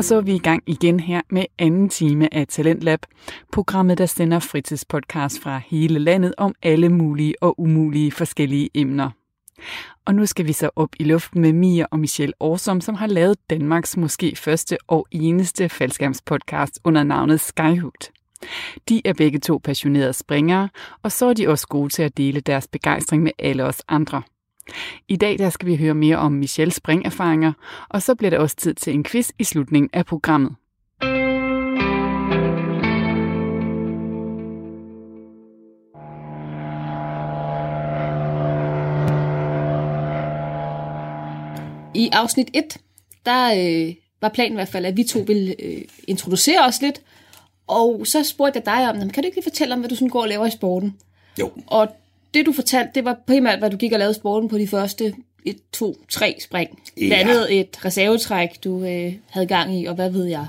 Og så er vi i gang igen her med anden time af Talentlab, programmet, der sender fritidspodcast fra hele landet om alle mulige og umulige forskellige emner. Og nu skal vi så op i luften med Mia og Michelle Årsom, som har lavet Danmarks måske første og eneste faldskærmspodcast under navnet Skyhoot. De er begge to passionerede springere, og så er de også gode til at dele deres begejstring med alle os andre. I dag der skal vi høre mere om Michelles springerfaringer, og så bliver det også tid til en quiz i slutningen af programmet. I afsnit 1, der øh, var planen i hvert fald, at vi to ville øh, introducere os lidt, og så spurgte jeg dig om, "Jamen, kan du ikke lige fortælle om, hvad du sådan går og laver i sporten? Jo. Og det du fortalte, det var primært, hvad du gik og lavede sporten på de første et, to, tre spring. Ja. Blandt andet et reservetræk, du øh, havde gang i, og hvad ved jeg.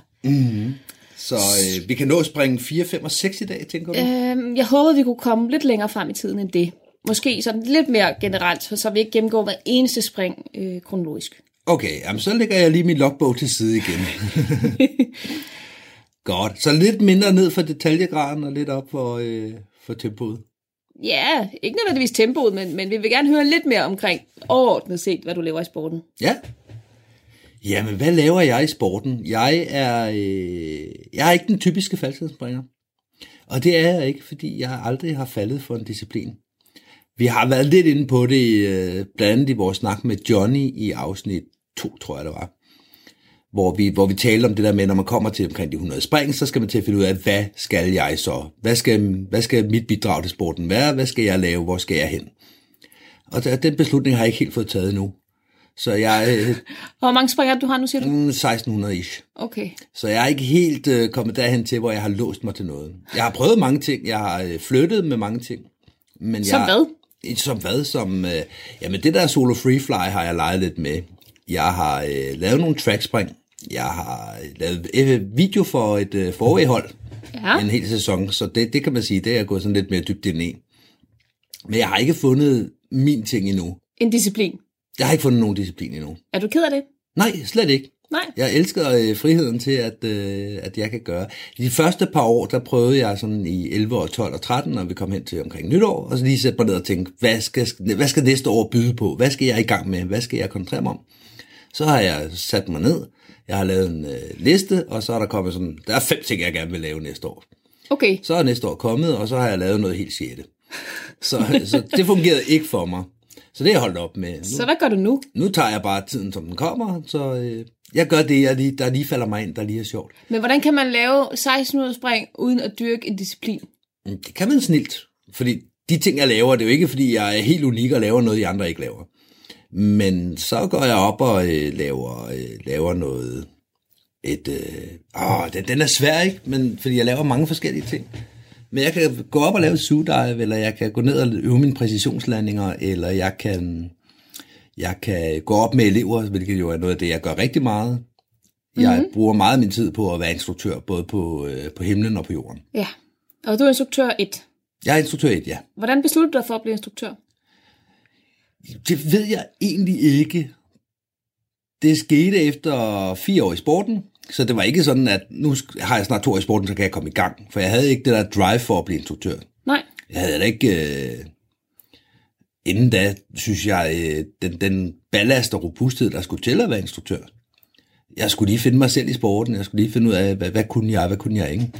Så øh, vi kan nå at springe 4, 5 og 6 i dag, tænker du? Øhm, jeg håber, vi kunne komme lidt længere frem i tiden end det. Måske sådan lidt mere generelt, så, så vi ikke gennemgår hver eneste spring øh, kronologisk. Okay, jamen, så lægger jeg lige min logbog til side igen. Godt. Så lidt mindre ned for detaljegraden og lidt op for, øh, for tempoet. Ja, ikke nødvendigvis tempoet, men, men vi vil gerne høre lidt mere omkring overordnet set, hvad du laver i sporten. Ja. Jamen, hvad laver jeg i sporten? Jeg er, øh, jeg er ikke den typiske faldskabsspringer. Og det er jeg ikke, fordi jeg aldrig har faldet for en disciplin. Vi har været lidt inde på det, øh, blandt andet i vores snak med Johnny i afsnit 2, tror jeg det var. Hvor vi, hvor vi talte om det der med, når man kommer til omkring de 100 spring, så skal man til at finde ud af, hvad skal jeg så? Hvad skal, hvad skal mit bidrag til sporten være? Hvad skal jeg lave? Hvor skal jeg hen? Og den beslutning har jeg ikke helt fået taget endnu. Så jeg Hvor mange springer du har nu, siger du? Mm, 1600-ish. Okay. Så jeg er ikke helt øh, kommet derhen til, hvor jeg har låst mig til noget. Jeg har prøvet mange ting. Jeg har øh, flyttet med mange ting. Men Som jeg, hvad? Som hvad? Som, øh, jamen det der solo free fly har jeg leget lidt med. Jeg har øh, lavet nogle trackspring. Jeg har lavet video for et øh, forvæhold. Ja. En hel sæson. Så det, det kan man sige, det er jeg gået sådan lidt mere dybt ind i. Men jeg har ikke fundet min ting endnu. En disciplin. Jeg har ikke fundet nogen disciplin endnu. Er du ked af det? Nej, slet ikke. Nej. Jeg elsker øh, friheden til, at, øh, at jeg kan gøre. I de første par år, der prøvede jeg sådan i 11 og 12 og 13, når vi kom hen til omkring nytår, og så lige sætte mig ned og tænke, hvad skal, hvad skal næste år byde på? Hvad skal jeg i gang med? Hvad skal jeg koncentrere mig om? Så har jeg sat mig ned, jeg har lavet en øh, liste, og så er der kommet sådan, der er fem ting, jeg gerne vil lave næste år. Okay. Så er næste år kommet, og så har jeg lavet noget helt sjette. Så, så det fungerede ikke for mig. Så det er jeg holdt op med. Nu, Så hvad gør du nu? nu tager jeg bare tiden, som den kommer, så øh, jeg gør det, jeg lige, der lige falder mig ind, der lige er sjovt. Men hvordan kan man lave 1600 spring uden at dyrke en disciplin? Mm, Det kan man snilt, fordi de ting, jeg laver, det er jo ikke, fordi jeg er helt unik og laver noget, de andre ikke laver. Men så går jeg op og øh, laver, øh, laver noget, et, øh, åh, den, den er svær, ikke? Men, fordi jeg laver mange forskellige ting. Men jeg kan gå op og lave sugedive, eller jeg kan gå ned og øve mine præcisionslandinger, eller jeg kan, jeg kan gå op med elever, hvilket jo er noget af det, jeg gør rigtig meget. Jeg mm-hmm. bruger meget af min tid på at være instruktør, både på, øh, på himlen og på jorden. Ja. Og du er instruktør 1. Jeg er instruktør i et, ja. Hvordan besluttede du dig for at blive instruktør? Det ved jeg egentlig ikke. Det skete efter fire år i sporten, så det var ikke sådan, at nu har jeg snart to år i sporten, så kan jeg komme i gang. For jeg havde ikke det der drive for at blive instruktør. Nej. Jeg havde da ikke... Øh, inden da, synes jeg, øh, den, den ballast og robusthed, der skulle til at være instruktør. Jeg skulle lige finde mig selv i sporten. Jeg skulle lige finde ud af, hvad, hvad kunne jeg, hvad kunne jeg ikke.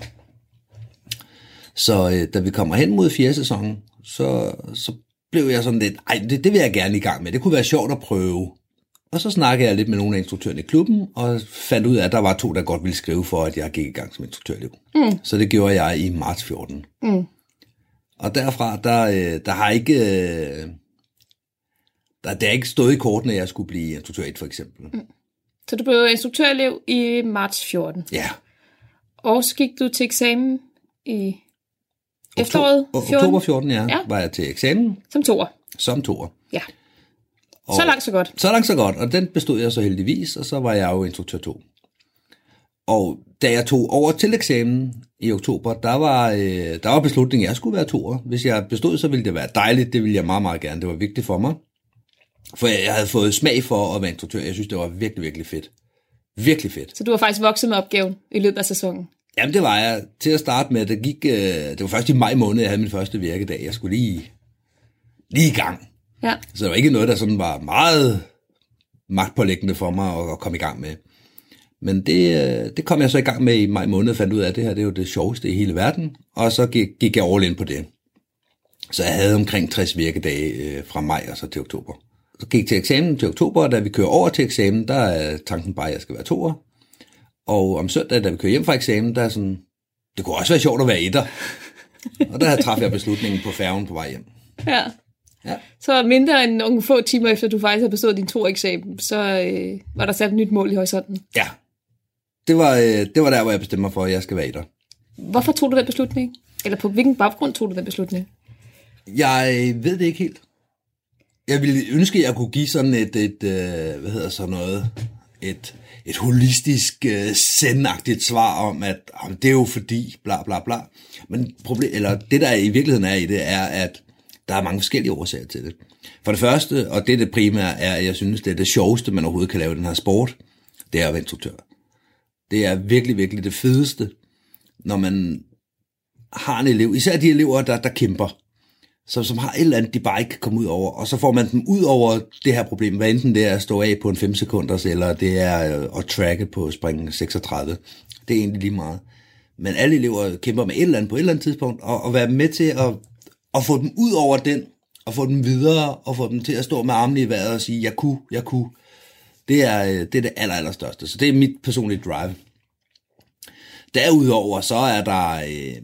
Så øh, da vi kommer hen mod fjerde sæson, så, så blev jeg sådan lidt, ej, det, det vil jeg gerne i gang med. Det kunne være sjovt at prøve. Og så snakkede jeg lidt med nogle af instruktørerne i klubben, og fandt ud af, at der var to, der godt ville skrive for, at jeg gik i gang som instruktørliv. Mm. Så det gjorde jeg i marts 14. Mm. Og derfra, der, øh, der har ikke... øh, Der, der er ikke stået i kortene, at jeg skulle blive instruktør 1, for eksempel. Mm. Så du blev instruktørelev i marts 14. Ja. Og så gik du til eksamen i efteråret Oktober, 14. oktober 14, ja, Ja. var jeg til eksamen Som toer. som toer. Ja. Så langt, så godt. Så langt så godt, og den bestod jeg så heldigvis, og så var jeg jo instruktør 2. Og da jeg tog over til eksamen i oktober, der var, øh, der var beslutningen, at jeg skulle være toer. Hvis jeg bestod, så ville det være dejligt, det ville jeg meget, meget gerne. Det var vigtigt for mig. For jeg, jeg havde fået smag for at være instruktør. Jeg synes, det var virkelig, virkelig fedt. Virkelig fedt. Så du har faktisk vokset med opgaven i løbet af sæsonen? Jamen, det var jeg. Til at starte med, det gik, øh, det var først i maj måned, jeg havde min første virkedag. Jeg skulle lige, lige i gang. Ja. Så det var ikke noget, der sådan var meget magtpålæggende for mig at, at komme i gang med. Men det, øh, det kom jeg så i gang med i maj måned, fandt ud af, at det her det er jo det sjoveste i hele verden. Og så gik, gik jeg all in på det. Så jeg havde omkring 60 virkedage øh, fra maj og så til oktober. Så gik til eksamen til oktober, og da vi kører over til eksamen, der er tanken bare, at jeg skal være toer. Og om søndag, da vi kører hjem fra eksamen, der er sådan, det kunne også være sjovt at være etter. og der træffede jeg beslutningen på færgen på vej hjem. Ja. Ja. Så mindre end nogle få timer efter, du faktisk havde bestået din to eksamen, så øh, var der sat et nyt mål i horisonten. Ja, det var, øh, det var der, hvor jeg bestemte mig for, at jeg skal være etter. Hvorfor tog du den beslutning? Eller på hvilken baggrund tog du den beslutning? Jeg ved det ikke helt. Jeg ville ønske, at jeg kunne give sådan et, et øh, hvad hedder så noget, et, et holistisk, øh, sendagtigt svar om, at om det er jo fordi, bla bla bla. Men problem, eller det, der i virkeligheden er i det, er, at der er mange forskellige årsager til det. For det første, og det er det primære, er, at jeg synes, det er det sjoveste, man overhovedet kan lave i den her sport, det er at være instruktør. Det er virkelig, virkelig det fedeste, når man har en elev, især de elever, der, der kæmper, som, som har et eller andet, de bare ikke kan komme ud over, og så får man dem ud over det her problem, hvad enten det er at stå af på en 5 sekunders, eller det er øh, at tracke på spring 36. Det er egentlig lige meget. Men alle elever kæmper med et eller andet på et eller andet tidspunkt, og, og være med til at, at få dem ud over den, og få dem videre, og få dem til at stå med armene i vejret og sige, jeg kunne, jeg kunne. Det er øh, det, er det aller, aller største. Så det er mit personlige drive. Derudover så er der... Øh,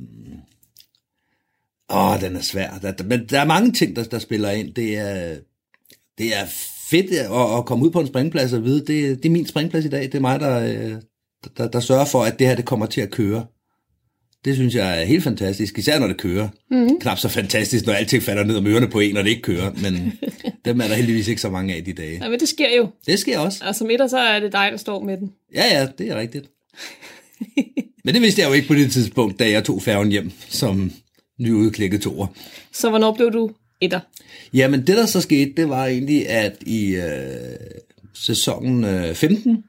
åh, den er svær. Der, der, men der er mange ting, der, der spiller ind. Det er, det er fedt at, at komme ud på en springplads og vide, det, det er min springplads i dag. Det er mig, der, øh, der, der sørger for, at det her det kommer til at køre. Det synes jeg er helt fantastisk, især når det kører. Mm. Knap så fantastisk, når alting falder ned om ørerne på en, når det ikke kører. Men dem er der heldigvis ikke så mange af de dage. Ja, men det sker jo. Det sker også. Og som etter, så er det dig, der står med den. Ja, ja, det er rigtigt. Men det vidste jeg jo ikke på det tidspunkt, da jeg tog færgen hjem som nyudklækket toer. Så hvornår blev du etter? Jamen, det der så skete, det var egentlig, at i øh, sæsonen øh, 15,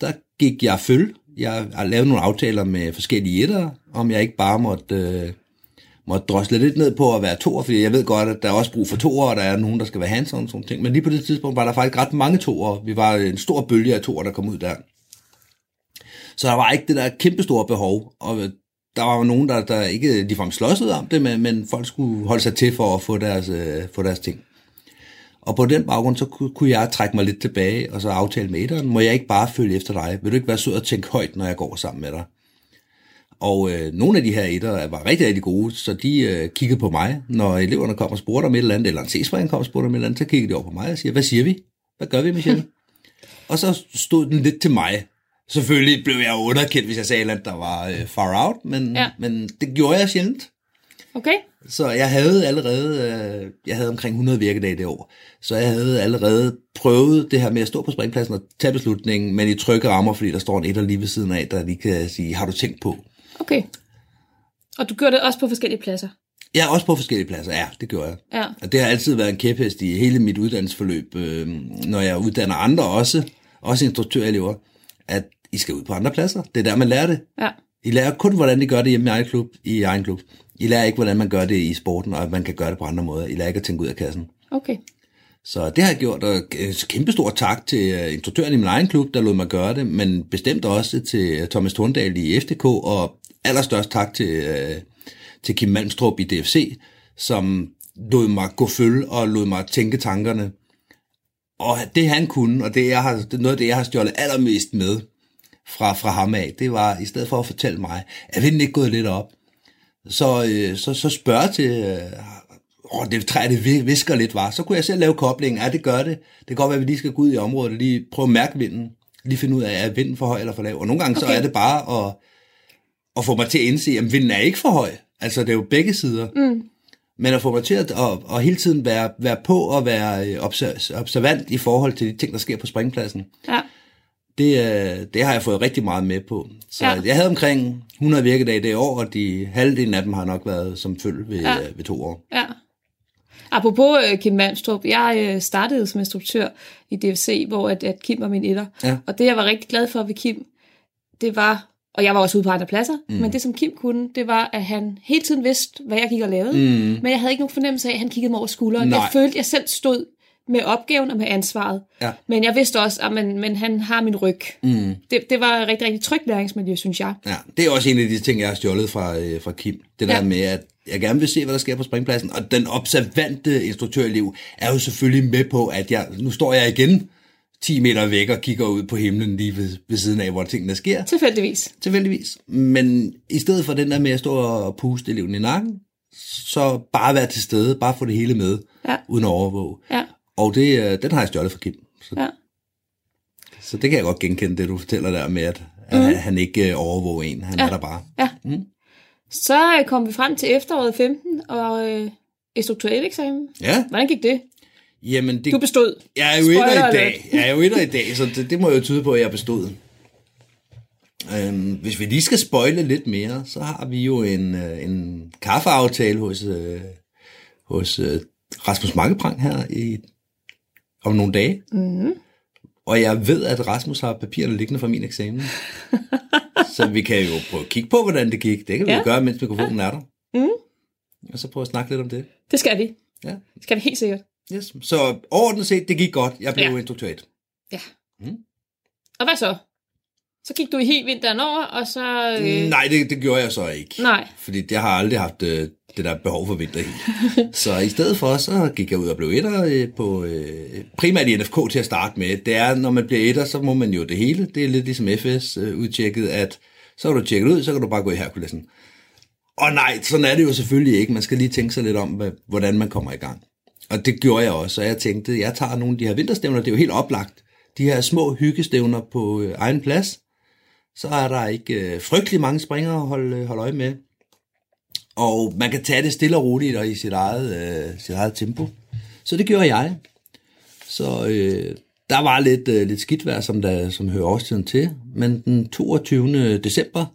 der gik jeg følge. Jeg har lavet nogle aftaler med forskellige etter, om jeg ikke bare måtte, øh, måtte drosle lidt ned på at være toer, fordi jeg ved godt, at der er også brug for toer, og der er nogen, der skal være hands og sådan ting. Men lige på det tidspunkt var der faktisk ret mange toer. Vi var en stor bølge af toer, der kom ud der. Så der var ikke det der kæmpestore behov, og der var jo nogen, der, der ikke ligefrem slåsede om det, men, men folk skulle holde sig til for at få deres, øh, få deres ting. Og på den baggrund, så kunne, kunne jeg trække mig lidt tilbage, og så aftale med etteren, må jeg ikke bare følge efter dig? Vil du ikke være sød og tænke højt, når jeg går sammen med dig? Og øh, nogle af de her etter var rigtig, rigtig gode, så de øh, kiggede på mig, når eleverne kom og spurgte om et eller andet, eller en C-spring kom og spurgte om et eller andet, så kiggede de over på mig og siger, hvad siger vi? Hvad gør vi, Michelle? og så stod den lidt til mig. Selvfølgelig blev jeg underkendt, hvis jeg sagde andet, der var øh, far out, men, Ja. ja. men det gjorde jeg sjældent. Okay? Så jeg havde allerede, øh, jeg havde omkring 100 virkedage det år, så jeg havde allerede prøvet det her med at stå på springpladsen og tage beslutningen, men i trygge rammer, fordi der står en etter lige ved siden af, der lige kan sige, har du tænkt på? Okay. Og du gjorde det også på forskellige pladser? Ja, også på forskellige pladser, ja, det gjorde jeg. Ja. Og det har altid været en kæphest i hele mit uddannelsesforløb, øh, når jeg uddanner andre også, også instruktørelever, at I skal ud på andre pladser. Det er der, man lærer det. Ja. I lærer kun, hvordan de gør det hjemme i egen klub. I egen klub. I lærer ikke, hvordan man gør det i sporten, og at man kan gøre det på andre måder. I lærer ikke at tænke ud af kassen. Okay. Så det har jeg gjort, og kæmpe stor tak til øh, instruktøren i min egen klub, der lod mig gøre det, men bestemt også til Thomas Thorndal i FDK, og allerstørst tak til, øh, til Kim Malmstrup i DFC, som lod mig gå følge og lod mig tænke tankerne. Og det han kunne, og det, jeg har, det er noget af det, jeg har stjålet allermest med fra, fra ham af, det var, i stedet for at fortælle mig, er vinden ikke gået lidt op, så, øh, så, så spørge til, øh, åh, det træer, det visker lidt, var. Så kunne jeg selv lave koblingen, ja, det gør det. Det kan godt være, at vi lige skal gå ud i området og lige prøve at mærke vinden. Lige finde ud af, er vinden for høj eller for lav. Og nogle gange okay. så er det bare at, at få mig til at indse, at vinden er ikke for høj. Altså, det er jo begge sider. Mm. Men at få mig til at, at, at hele tiden være, være på og være øh, obser- observant i forhold til de ting, der sker på springpladsen, Ja. Det, øh, det har jeg fået rigtig meget med på. Så Ja. jeg havde omkring 100 virkedage det år, og de halvdelen af dem har nok været som følge ved, Ja. ja. ved to år. Ja. Apropos øh, Kim Malmstrup, jeg øh, startede som instruktør i DFC, hvor at, at Kim var min etter. Ja. Og det, jeg var rigtig glad for ved Kim, det var, og jeg var også ude på andre pladser, mm. men det, som Kim kunne, det var, at han hele tiden vidste, hvad jeg gik og lavede. Mm. Men jeg havde ikke nogen fornemmelse af, at han kiggede mig over skulderen. Nej. Jeg følte, at jeg selv stod med opgaven og med ansvaret. Ja. Men jeg vidste også, at men, men han har min ryg. Mm. Det, det var et rigtig, rigtig trygt læringsmiljø, synes jeg. Ja, det er også en af de ting, jeg har stjålet fra, øh, fra Kim. Det der Ja. ja. med, at jeg gerne vil se, hvad der sker på springpladsen. Og den observante instruktørliv er jo selvfølgelig med på, at jeg, nu står jeg igen 10 meter væk og kigger ud på himlen lige ved, ved siden af, hvor tingene sker. Tilfældigvis. Tilfældigvis. Men i stedet for den der med at stå og puste eleven i nakken, så bare være til stede, bare få det hele med, Ja. uden at overvåge. Ja, Og det, øh, den har jeg stjålet fra Kim. Så, ja. så det kan jeg godt genkende, det du fortæller der med, at, at mm. han ikke øh, overvåger en. Han Ja. er der bare. Ja. Mm. Så øh, kom vi frem til efteråret 15 og øh, instruktuel eksamen. Ja, Hvordan gik det? jamen det, Du bestod. Jeg er jo Spoiler etter i dag. Jeg er jo etter i dag, så det, det må jo tyde på, at jeg bestod. Øhm, hvis vi lige skal spoile lidt mere, så har vi jo en, en kaffeaftale hos, øh, hos øh, Rasmus Makkeprang her i, om nogle dage. Mm-hmm. Og jeg ved, at Rasmus har papirerne liggende fra min eksamen. så vi kan jo prøve at kigge på, hvordan det gik. Det kan vi Ja. jo gøre, mens mikrofonen er der. Mm. Og så prøve at snakke lidt om det. Det skal vi. Ja. Det skal vi helt sikkert. Yes. Så overordnet set, det gik godt. Jeg blev ja. instruktør. Ja. Mm. Og hvad så? Så gik du i helt vinteren over, og så... Øh, Nej, det, det gjorde jeg så ikke. Nej. Fordi jeg har aldrig haft øh, det der behov for vinter Så i stedet for, så gik jeg ud og blev etter øh, på øh, primært i NFK til at starte med. Det er, når man bliver etter, så må man jo det hele. Det er lidt ligesom FS øh, udtjekket, at så er du tjekket ud, så kan du bare gå i Herkulesen. Og nej, sådan er det jo selvfølgelig ikke. Man skal lige tænke sig lidt om, hvad, hvordan man kommer i gang. Og det gjorde jeg også, og jeg tænkte, jeg tager nogle af de her vinterstævner, det er jo helt oplagt. De her små hyggestævner på øh, egen plads, så er der ikke øh, frygtelig mange springere at holde, øh, holde øje med. Og man kan tage det stille og roligt og i sit eget, øh, sit eget tempo. Så det gjorde jeg. Så øh, der var lidt, øh, lidt skidt vejr, som, der, som hører årstiden til. Men den 22. december,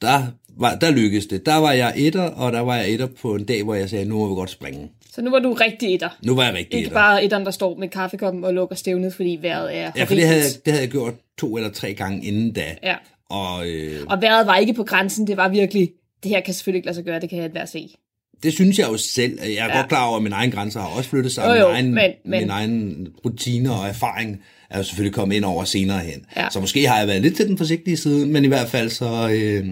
der, var, der lykkedes det. Der var jeg etter, og der var jeg etter på en dag, hvor jeg sagde, nu må vi godt springe. Så nu var du rigtig etter. Nu var jeg rigtig Ikke etter. bare etteren, der står med kaffekoppen og lukker stævnet, fordi vejret er Ja, for det havde, det havde jeg gjort to eller tre gange inden da. Ja. Og øh, Og vejret var ikke på grænsen, det var virkelig, det her kan selvfølgelig ikke lade sig gøre, det kan jeg at se. Det synes jeg jo selv. Jeg er Ja. godt klar over, at mine egne grænser har også flyttet sig. Jo, jo, min, egen, men- men- min egen rutiner og erfaring er jo selvfølgelig kommet ind over senere hen. Ja. Så måske har jeg været lidt til den forsigtige side, men i hvert fald så, øh,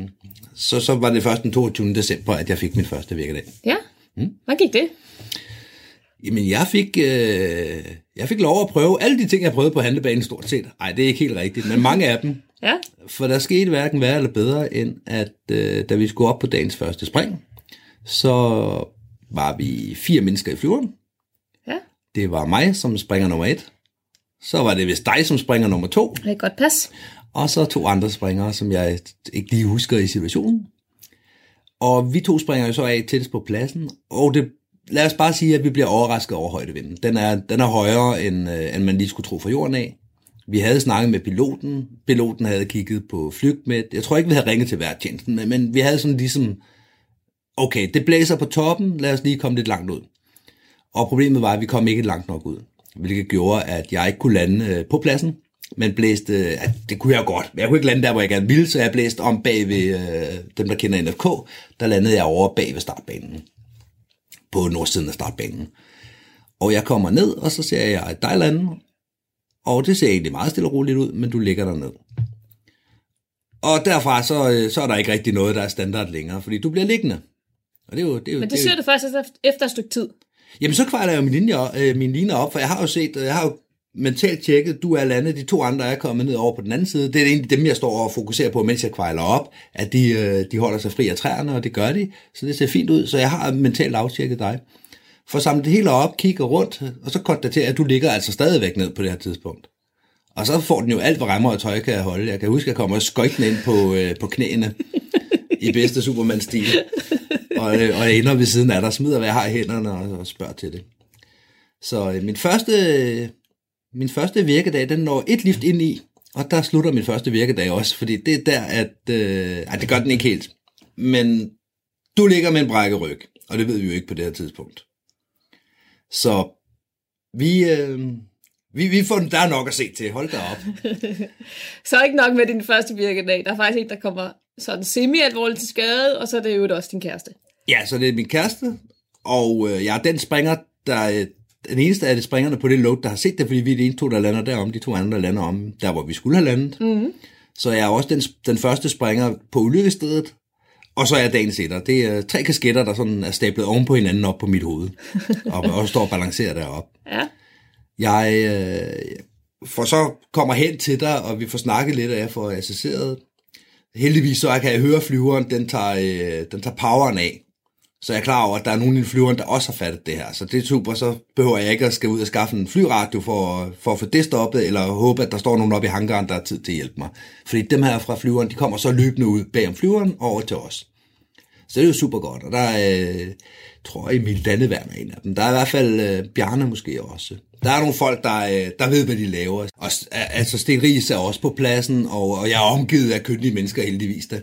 så, så var det først den 22. december, at jeg fik min første virkedag. Ja, mm. hvordan gik det? Jamen, jeg fik, øh, jeg fik lov at prøve alle de ting, jeg prøvede på handlebanen stort set. Nej, det er ikke helt rigtigt, men mange af dem. Ja, For der skete hverken værre eller bedre, end at øh, da vi skulle op på dagens første spring, så var vi fire mennesker i flyveren. ja, Det var mig som springer nummer et. Så var det vist dig som springer nummer to. det er et godt pas. Og så to andre springere, som jeg ikke lige husker i situationen. Og vi to springer jo så af tættest på pladsen. Og det, lad os bare sige, at vi bliver overrasket over højdevinden. Den er, den er højere, end, øh, end man lige skulle tro fra jorden af. Vi havde snakket med piloten. Piloten havde kigget på flygtmæt. Jeg tror ikke, vi havde ringet til værtjenesten, men, men vi havde sådan ligesom, okay, det blæser på toppen, lad os lige komme lidt langt ud. Og problemet var, at vi kom ikke langt nok ud, hvilket gjorde, at jeg ikke kunne lande øh, på pladsen, men blæste, at det kunne jeg godt, men jeg kunne ikke lande der, hvor jeg gerne ville, så jeg blæste om bag ved øh, dem, der kender NFK, der landede jeg over bag ved startbanen, på nordsiden af startbanen. Og jeg kommer ned, og så ser jeg dig lande, og det ser egentlig meget stille og roligt ud, men du ligger derned. Og derfra så, øh, så er der ikke rigtig noget, der er standard længere, fordi du bliver liggende. Og det er jo, det er jo, Men det jo- siger du først efter- efter et stykke tid. Jamen, så kvaler jeg jo min linje, øh, min linje op, for jeg har jo set, jeg har jo mentalt tjekket, du er landet, de to andre er kommet ned over på den anden side. Det er egentlig dem, jeg står og fokuserer på, mens jeg kvejler op, at de, øh, de holder sig fri af træerne, og det gør de, så det ser fint ud. Så jeg har mentalt aftjekket dig. For samle det hele op, kigger rundt, og så konstaterer at du ligger altså stadigvæk ned på det her tidspunkt. Og så får den jo alt, hvad remmer og tøj kan jeg holde. Jeg kan huske, at jeg kommer skøjtende ind på, øh, på knæene i bedste Superman-stil. Og, øh, og jeg ender ved siden af dig, smider, hvad jeg har i hænderne og, og spørger til det. Så øh, min første, min første virkedag, den når et lift ind i, og der slutter min første virkedag også, fordi det er der, at... Øh, ej, det gør den ikke helt. Men du ligger med en brækket ryg, og det ved vi jo ikke på det her tidspunkt. Så vi, øh, vi, vi får, der er nok at se til. Hold da op. Så ikke nok med din første virkedag. Der er faktisk en, der kommer sådan semi-alvorligt til skade, og så er det jo også din kæreste. Ja, så det er min kæreste, og øh, jeg er den springer, der øh, den eneste af de springerne på det load, der har set det, fordi vi er de ene to, der lander derom, de to andre, der lander om, der hvor vi skulle have landet. Mm-hmm. Så jeg er også den, den første springer på ulykkestedet, og så er jeg dagens etter. Det er tre kasketter, der sådan er stablet oven på hinanden op på mit hoved, og også står og balancerer deroppe. Ja. Jeg øh, får så kommer hen til dig, og vi får snakket lidt, og jeg får assesseret. Heldigvis så kan jeg høre flyveren, den tager, øh, den tager poweren af. Så jeg er klar over, at der er nogen i flyveren, der også har fattet det her. Så det er super, så behøver jeg ikke at skal ud og skaffe en flyradio for, for at få det stoppet, eller håbe, at der står nogen oppe i hangaren, der har tid til at hjælpe mig. Fordi dem her fra flyveren, de kommer så løbende ud bag om flyveren over til os. Så det er jo super godt, og der er, øh, tror jeg, Emil Danneværn er en af dem. Der er i hvert fald øh, Bjarne måske også. Der er nogle folk, der, øh, der ved, hvad de laver. Og, altså, Sten Ries er også på pladsen, og, og jeg er omgivet af køndige mennesker heldigvis. Der.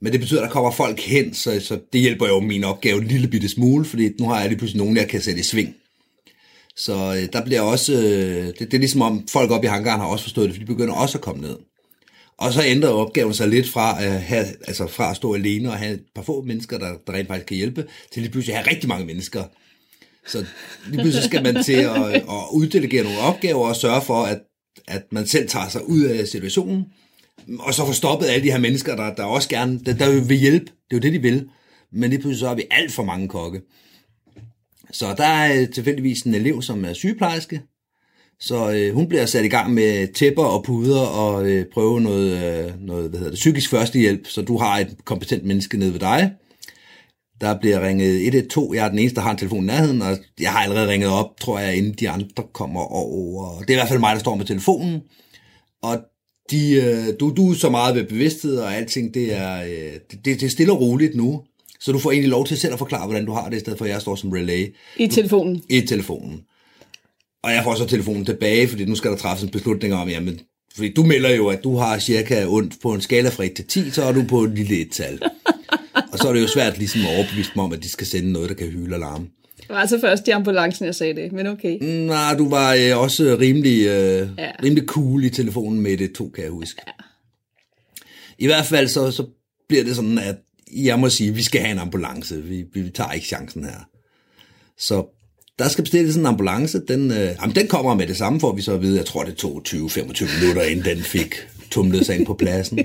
Men det betyder, at der kommer folk hen, så, så det hjælper jo min opgave en lille bitte smule, fordi nu har jeg lige pludselig nogen, jeg kan sætte i sving. Så øh, der bliver også, øh, det, det er ligesom om folk op i hangaren har også forstået det, for de begynder også at komme ned. Og så ændrer opgaven sig lidt fra at, have, altså fra at stå alene og have et par få mennesker, der, der rent faktisk kan hjælpe, til lige pludselig at have rigtig mange mennesker. Så lige pludselig skal man til at, at uddelegere nogle opgaver og sørge for, at, at man selv tager sig ud af situationen, og så få stoppet alle de her mennesker, der, der også gerne, der, der vil hjælpe. Det er jo det, de vil. Men lige pludselig så har vi alt for mange kokke. Så der er øh, tilfældigvis en elev, som er sygeplejerske, så øh, hun bliver sat i gang med tæpper og puder og øh, prøve noget, øh, noget hvad hedder det, psykisk førstehjælp, så du har et kompetent menneske nede ved dig. Der bliver ringet 112. Jeg er den eneste, der har en telefon i nærheden, og jeg har allerede ringet op, tror jeg, inden de andre kommer over. Det er i hvert fald mig, der står med telefonen. Og de, øh, du, du er så meget ved bevidsthed, og alting, det er, øh, det, det er stille og roligt nu. Så du får egentlig lov til selv at forklare, hvordan du har det, i stedet for at jeg står som relay. I telefonen? I telefonen. Og jeg får så telefonen tilbage, fordi nu skal der træffes en beslutning om, jamen, fordi du melder jo, at du har cirka ondt på en skala fra 1 til 10, så er du på et lille et-tal. og så er det jo svært ligesom at overbevise dem om, at de skal sende noget, der kan hyle og larme. Det var altså først i ambulancen, jeg sagde det, men okay. Nej, du var øh, også rimelig, øh, ja. rimelig cool i telefonen med det to, kan jeg huske. Ja. I hvert fald så, så bliver det sådan, at jeg må sige, at vi skal have en ambulance. Vi, vi tager ikke chancen her. Så der skal bestilles en ambulance. Den, øh, jamen, den kommer med det samme, for vi så at vide. Jeg tror, det tog 20-25 minutter, inden den fik tumlet sig ind på pladsen.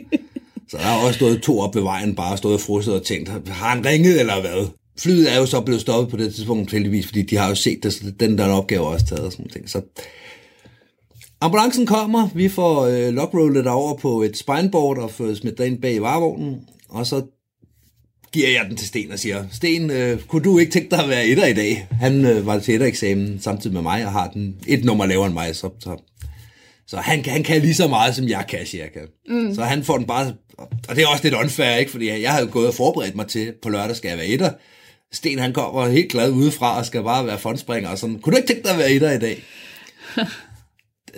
Så der har også stået to op ved vejen, bare stået og frosset og tænkt, har han ringet eller hvad? Flyet er jo så blevet stoppet på det tidspunkt, heldigvis, fordi de har jo set det, så den der opgave også taget og sådan ting. Så ambulancen kommer, vi får øh, lockrollet over på et spineboard og får smidt ind bag i varevognen, og så giver jeg den til Sten og siger, Sten, øh, kunne du ikke tænke dig at være etter i dag? Han øh, var til eksamen samtidig med mig og har den et nummer lavere end mig, så, så, så han, han kan lige så meget, som jeg kan, cirka. Mm. Så han får den bare, og det er også lidt unfair, ikke? fordi jeg havde gået og forberedt mig til, på lørdag skal jeg være etter. Sten han kommer helt glad udefra og skal bare være fondspringer og sådan, kunne du ikke tænke dig at være etter i dag?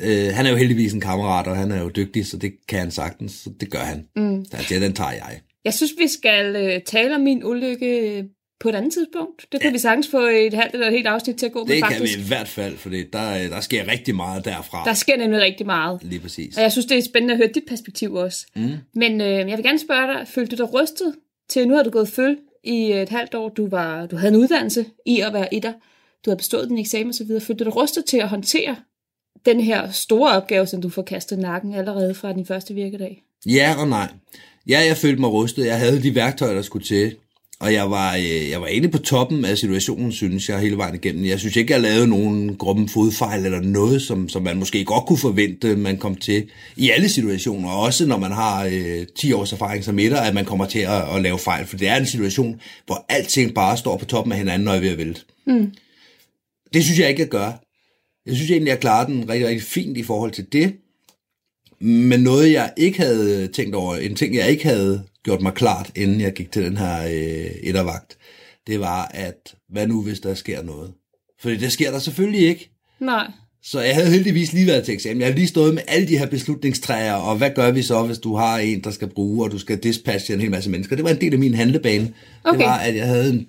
øh, han er jo heldigvis en kammerat, og han er jo dygtig, så det kan han sagtens, så det gør han. Mm. Så den tager jeg. Jeg synes, vi skal øh, tale om min ulykke på et andet tidspunkt. Det kan ja. vi sagtens få et halvt eller et helt afsnit til at gå det med, faktisk. Det kan vi i hvert fald, for der, der sker rigtig meget derfra. Der sker nemlig rigtig meget. Lige præcis. Og jeg synes, det er spændende at høre dit perspektiv også. Mm. Men øh, jeg vil gerne spørge dig, følte du dig rystet til, nu har du gået føl i et halvt år, du, var, du havde en uddannelse i at være etter, du har bestået din eksamen osv., følte du dig rustet til at håndtere den her store opgave, som du får kastet nakken allerede fra din første virkedag? Ja og nej. Ja, jeg følte mig rustet. Jeg havde de værktøjer, der skulle til. Og jeg var, øh, jeg var egentlig på toppen af situationen, synes jeg, hele vejen igennem. Jeg synes ikke, jeg lavede nogen gruppen fodfejl eller noget, som, som man måske godt kunne forvente, man kom til i alle situationer. Også når man har øh, 10 års erfaring som etter, at man kommer til at, at lave fejl. For det er en situation, hvor alting bare står på toppen af hinanden, når jeg er ved at vælte. Mm. Det synes jeg ikke, jeg gør. Jeg synes egentlig, jeg klarer den rigtig, rigtig fint i forhold til det. Men noget, jeg ikke havde tænkt over, en ting, jeg ikke havde gjort mig klart, inden jeg gik til den her øh, ettervagt, det var, at hvad nu, hvis der sker noget? For det sker der selvfølgelig ikke. Nej. Så jeg havde heldigvis lige været til eksamen. Jeg havde lige stået med alle de her beslutningstræer, og hvad gør vi så, hvis du har en, der skal bruge, og du skal dispatche en hel masse mennesker. Det var en del af min handlebane. Okay. Det var, at jeg havde en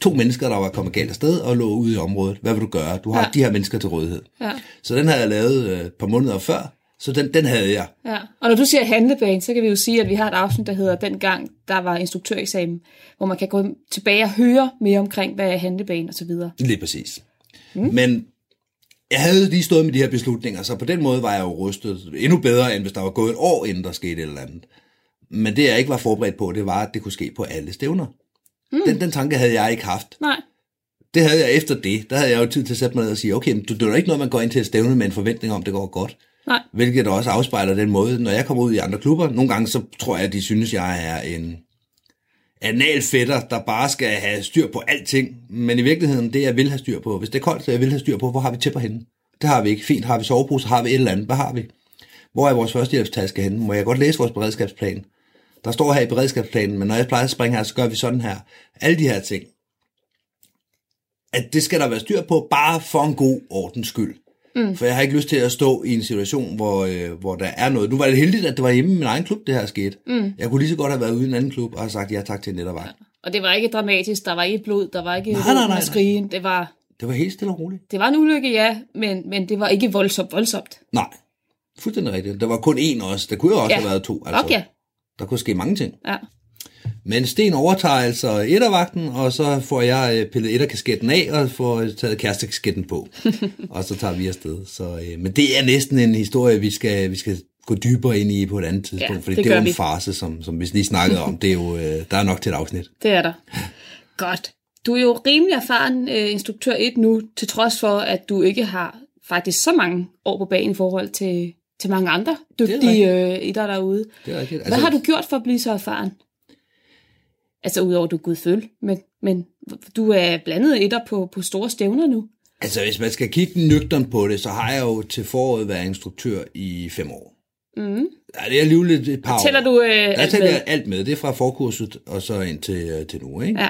to mennesker, der var kommet galt afsted og lå ude i området. Hvad vil du gøre? Du har ja. de her mennesker til rådighed. Ja. Så den havde jeg lavet øh, et par måneder før, så den, den havde jeg. Ja, og når du siger handlebane, så kan vi jo sige, at vi har et afsnit, der hedder Dengang, der var instruktøreksamen, hvor man kan gå tilbage og høre mere omkring, hvad er handlebane og så videre. Lige præcis. Mm. Men jeg havde lige stået med de her beslutninger, så på den måde var jeg jo rustet endnu bedre, end hvis der var gået et år, inden der skete et eller andet. Men det, jeg ikke var forberedt på, det var, at det kunne ske på alle stævner. Mm. Den, den tanke havde jeg ikke haft. Nej, Det havde jeg efter det. Der havde jeg jo tid til at sætte mig ned og sige, okay, men det er jo ikke noget, man går ind til et stævne med en forventning om, det går godt nej, Hvilket også afspejler den måde, når jeg kommer ud i andre klubber. Nogle gange så tror jeg, at de synes, jeg er en analfætter, der bare skal have styr på alting. Men i virkeligheden, det jeg vil have styr på, hvis det er koldt, så jeg vil have styr på, hvor har vi tæpper henne? Det har vi ikke. Fint, har vi sovepose, har vi et eller andet. Hvad har vi? Hvor er vores førstehjælpstaske henne? Må jeg godt læse vores beredskabsplan? Der står her i beredskabsplanen, men når jeg plejer at springe her, så gør vi sådan her. Alle de her ting. At det skal der være styr på, bare for en god ordens skyld. Mm. For jeg har ikke lyst til at stå i en situation, hvor, øh, hvor der er noget. Nu var det heldigt, at det var hjemme i min egen klub, det her skete. Mm. Jeg kunne lige så godt have været ude i en anden klub og have sagt ja tak til en nettervagt. og det var ikke dramatisk, der var ikke blod, der var ikke Nej, nej, nej, nej. skrigen, det var, Det var helt stille og roligt. det var en ulykke, ja, men, men det var ikke voldsomt, voldsomt. Nej, fuldstændig rigtigt. Der var kun én også. Der kunne jo også Ja. have været to. Altså, Okay, Der kunne ske mange ting. ja. Men Sten overtager altså ettervagten, og så får jeg øh, pillet etterkasketten af, og får taget kærestekasketten på. og så tager vi afsted. Så, øh, men det er næsten en historie, vi skal, vi skal gå dybere ind i på et andet tidspunkt, Ja, fordi det det, er jo en vi. farse, som, som vi lige snakkede om. Det er jo, øh, der er nok til et afsnit. Det er der. Godt. Du er jo rimelig erfaren øh, instruktør 1 nu, til trods for, at du ikke har faktisk så mange år på banen i forhold til, til mange andre dygtige øh, idrætter derude. Det er rigtigt. Hvad har du gjort for at blive så erfaren? Altså udover du gud føl, men, men du er blandet etter på, på store stævner nu. Altså, hvis man skal kigge nøgtern på det, så har jeg jo til foråret været instruktør i fem år. Mm. Ja, det er alligevel et par Tæller år. du øh, Der alt tæller med? alt med. Det er fra forkurset og så ind til, øh, til nu, ikke? Ja.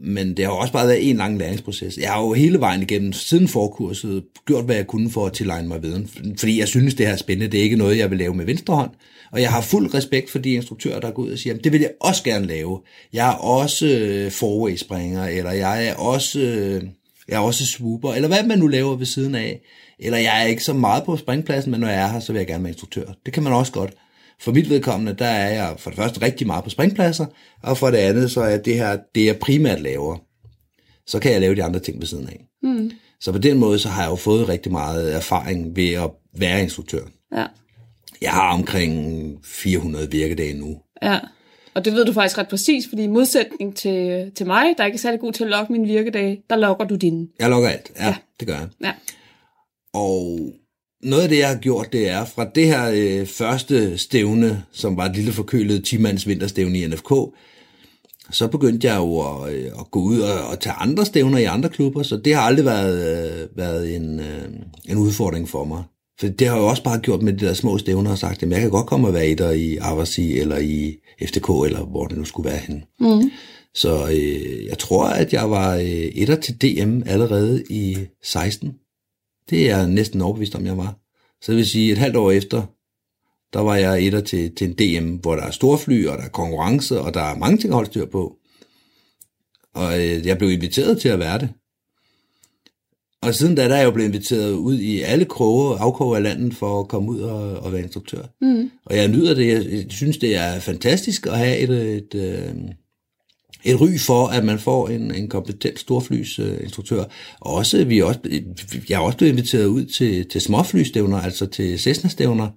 Men det har jo også bare været en lang læringsproces. Jeg har jo hele vejen igennem, siden forkurset, gjort, hvad jeg kunne for at tilegne mig viden. Fordi jeg synes, det her er spændende. Det er ikke noget, jeg vil lave med venstre hånd. Og jeg har fuld respekt for de instruktører, der går ud og siger, det vil jeg også gerne lave. Jeg er også øh, forwayspringer, eller jeg er også, øh, jeg er også swooper, eller hvad man nu laver ved siden af. Eller jeg er ikke så meget på springpladsen, men når jeg er her, så vil jeg gerne være instruktør. Det kan man også godt. For mit vedkommende, der er jeg for det første rigtig meget på springpladser, og for det andet, så er det her, det jeg primært laver. Så kan jeg lave de andre ting ved siden af. Mm. Så på den måde, så har jeg jo fået rigtig meget erfaring ved at være instruktør. Ja. Jeg har omkring 400 virkedage nu. ja. Og det ved du faktisk ret præcis, fordi i modsætning til, til mig, der er ikke særlig god til at logge mine virkedage, der logger du dine. Jeg logger alt. Ja, Ja. det gør jeg. Ja. Og noget af det, jeg har gjort, det er fra det her øh, første stævne, som var et lille forkølet 10-mands vinterstævne i NFK, så begyndte jeg jo at, øh, at gå ud og, og tage andre stævner i andre klubber, så det har aldrig været, øh, været en, øh, en udfordring for mig. For det har jeg jo også bare gjort med de der små stævner og sagt, at jeg kan godt komme og være etter i Aversi eller i FDK, eller hvor det nu skulle være henne. Mm. Så øh, jeg tror, at jeg var øh, etter til DM allerede i 16. Det er jeg næsten overbevist om, jeg var. Så det vil sige, et halvt år efter, der var jeg etter til, til en DM, hvor der er storfly, og der er konkurrence, og der er mange ting at holde styr på. Og øh, jeg blev inviteret til at være det. Og siden da, der er jeg jo blevet inviteret ud i alle kroge, afkroge af landet for at komme ud og, og være instruktør. Mm. Og jeg nyder det. Jeg synes, det er fantastisk at have et, et, øh, et ry for, at man får en, en kompetent storflysinstruktør. Og også, vi er også, jeg er også blevet inviteret ud til, til småflystævner, altså til Cessna-stævner,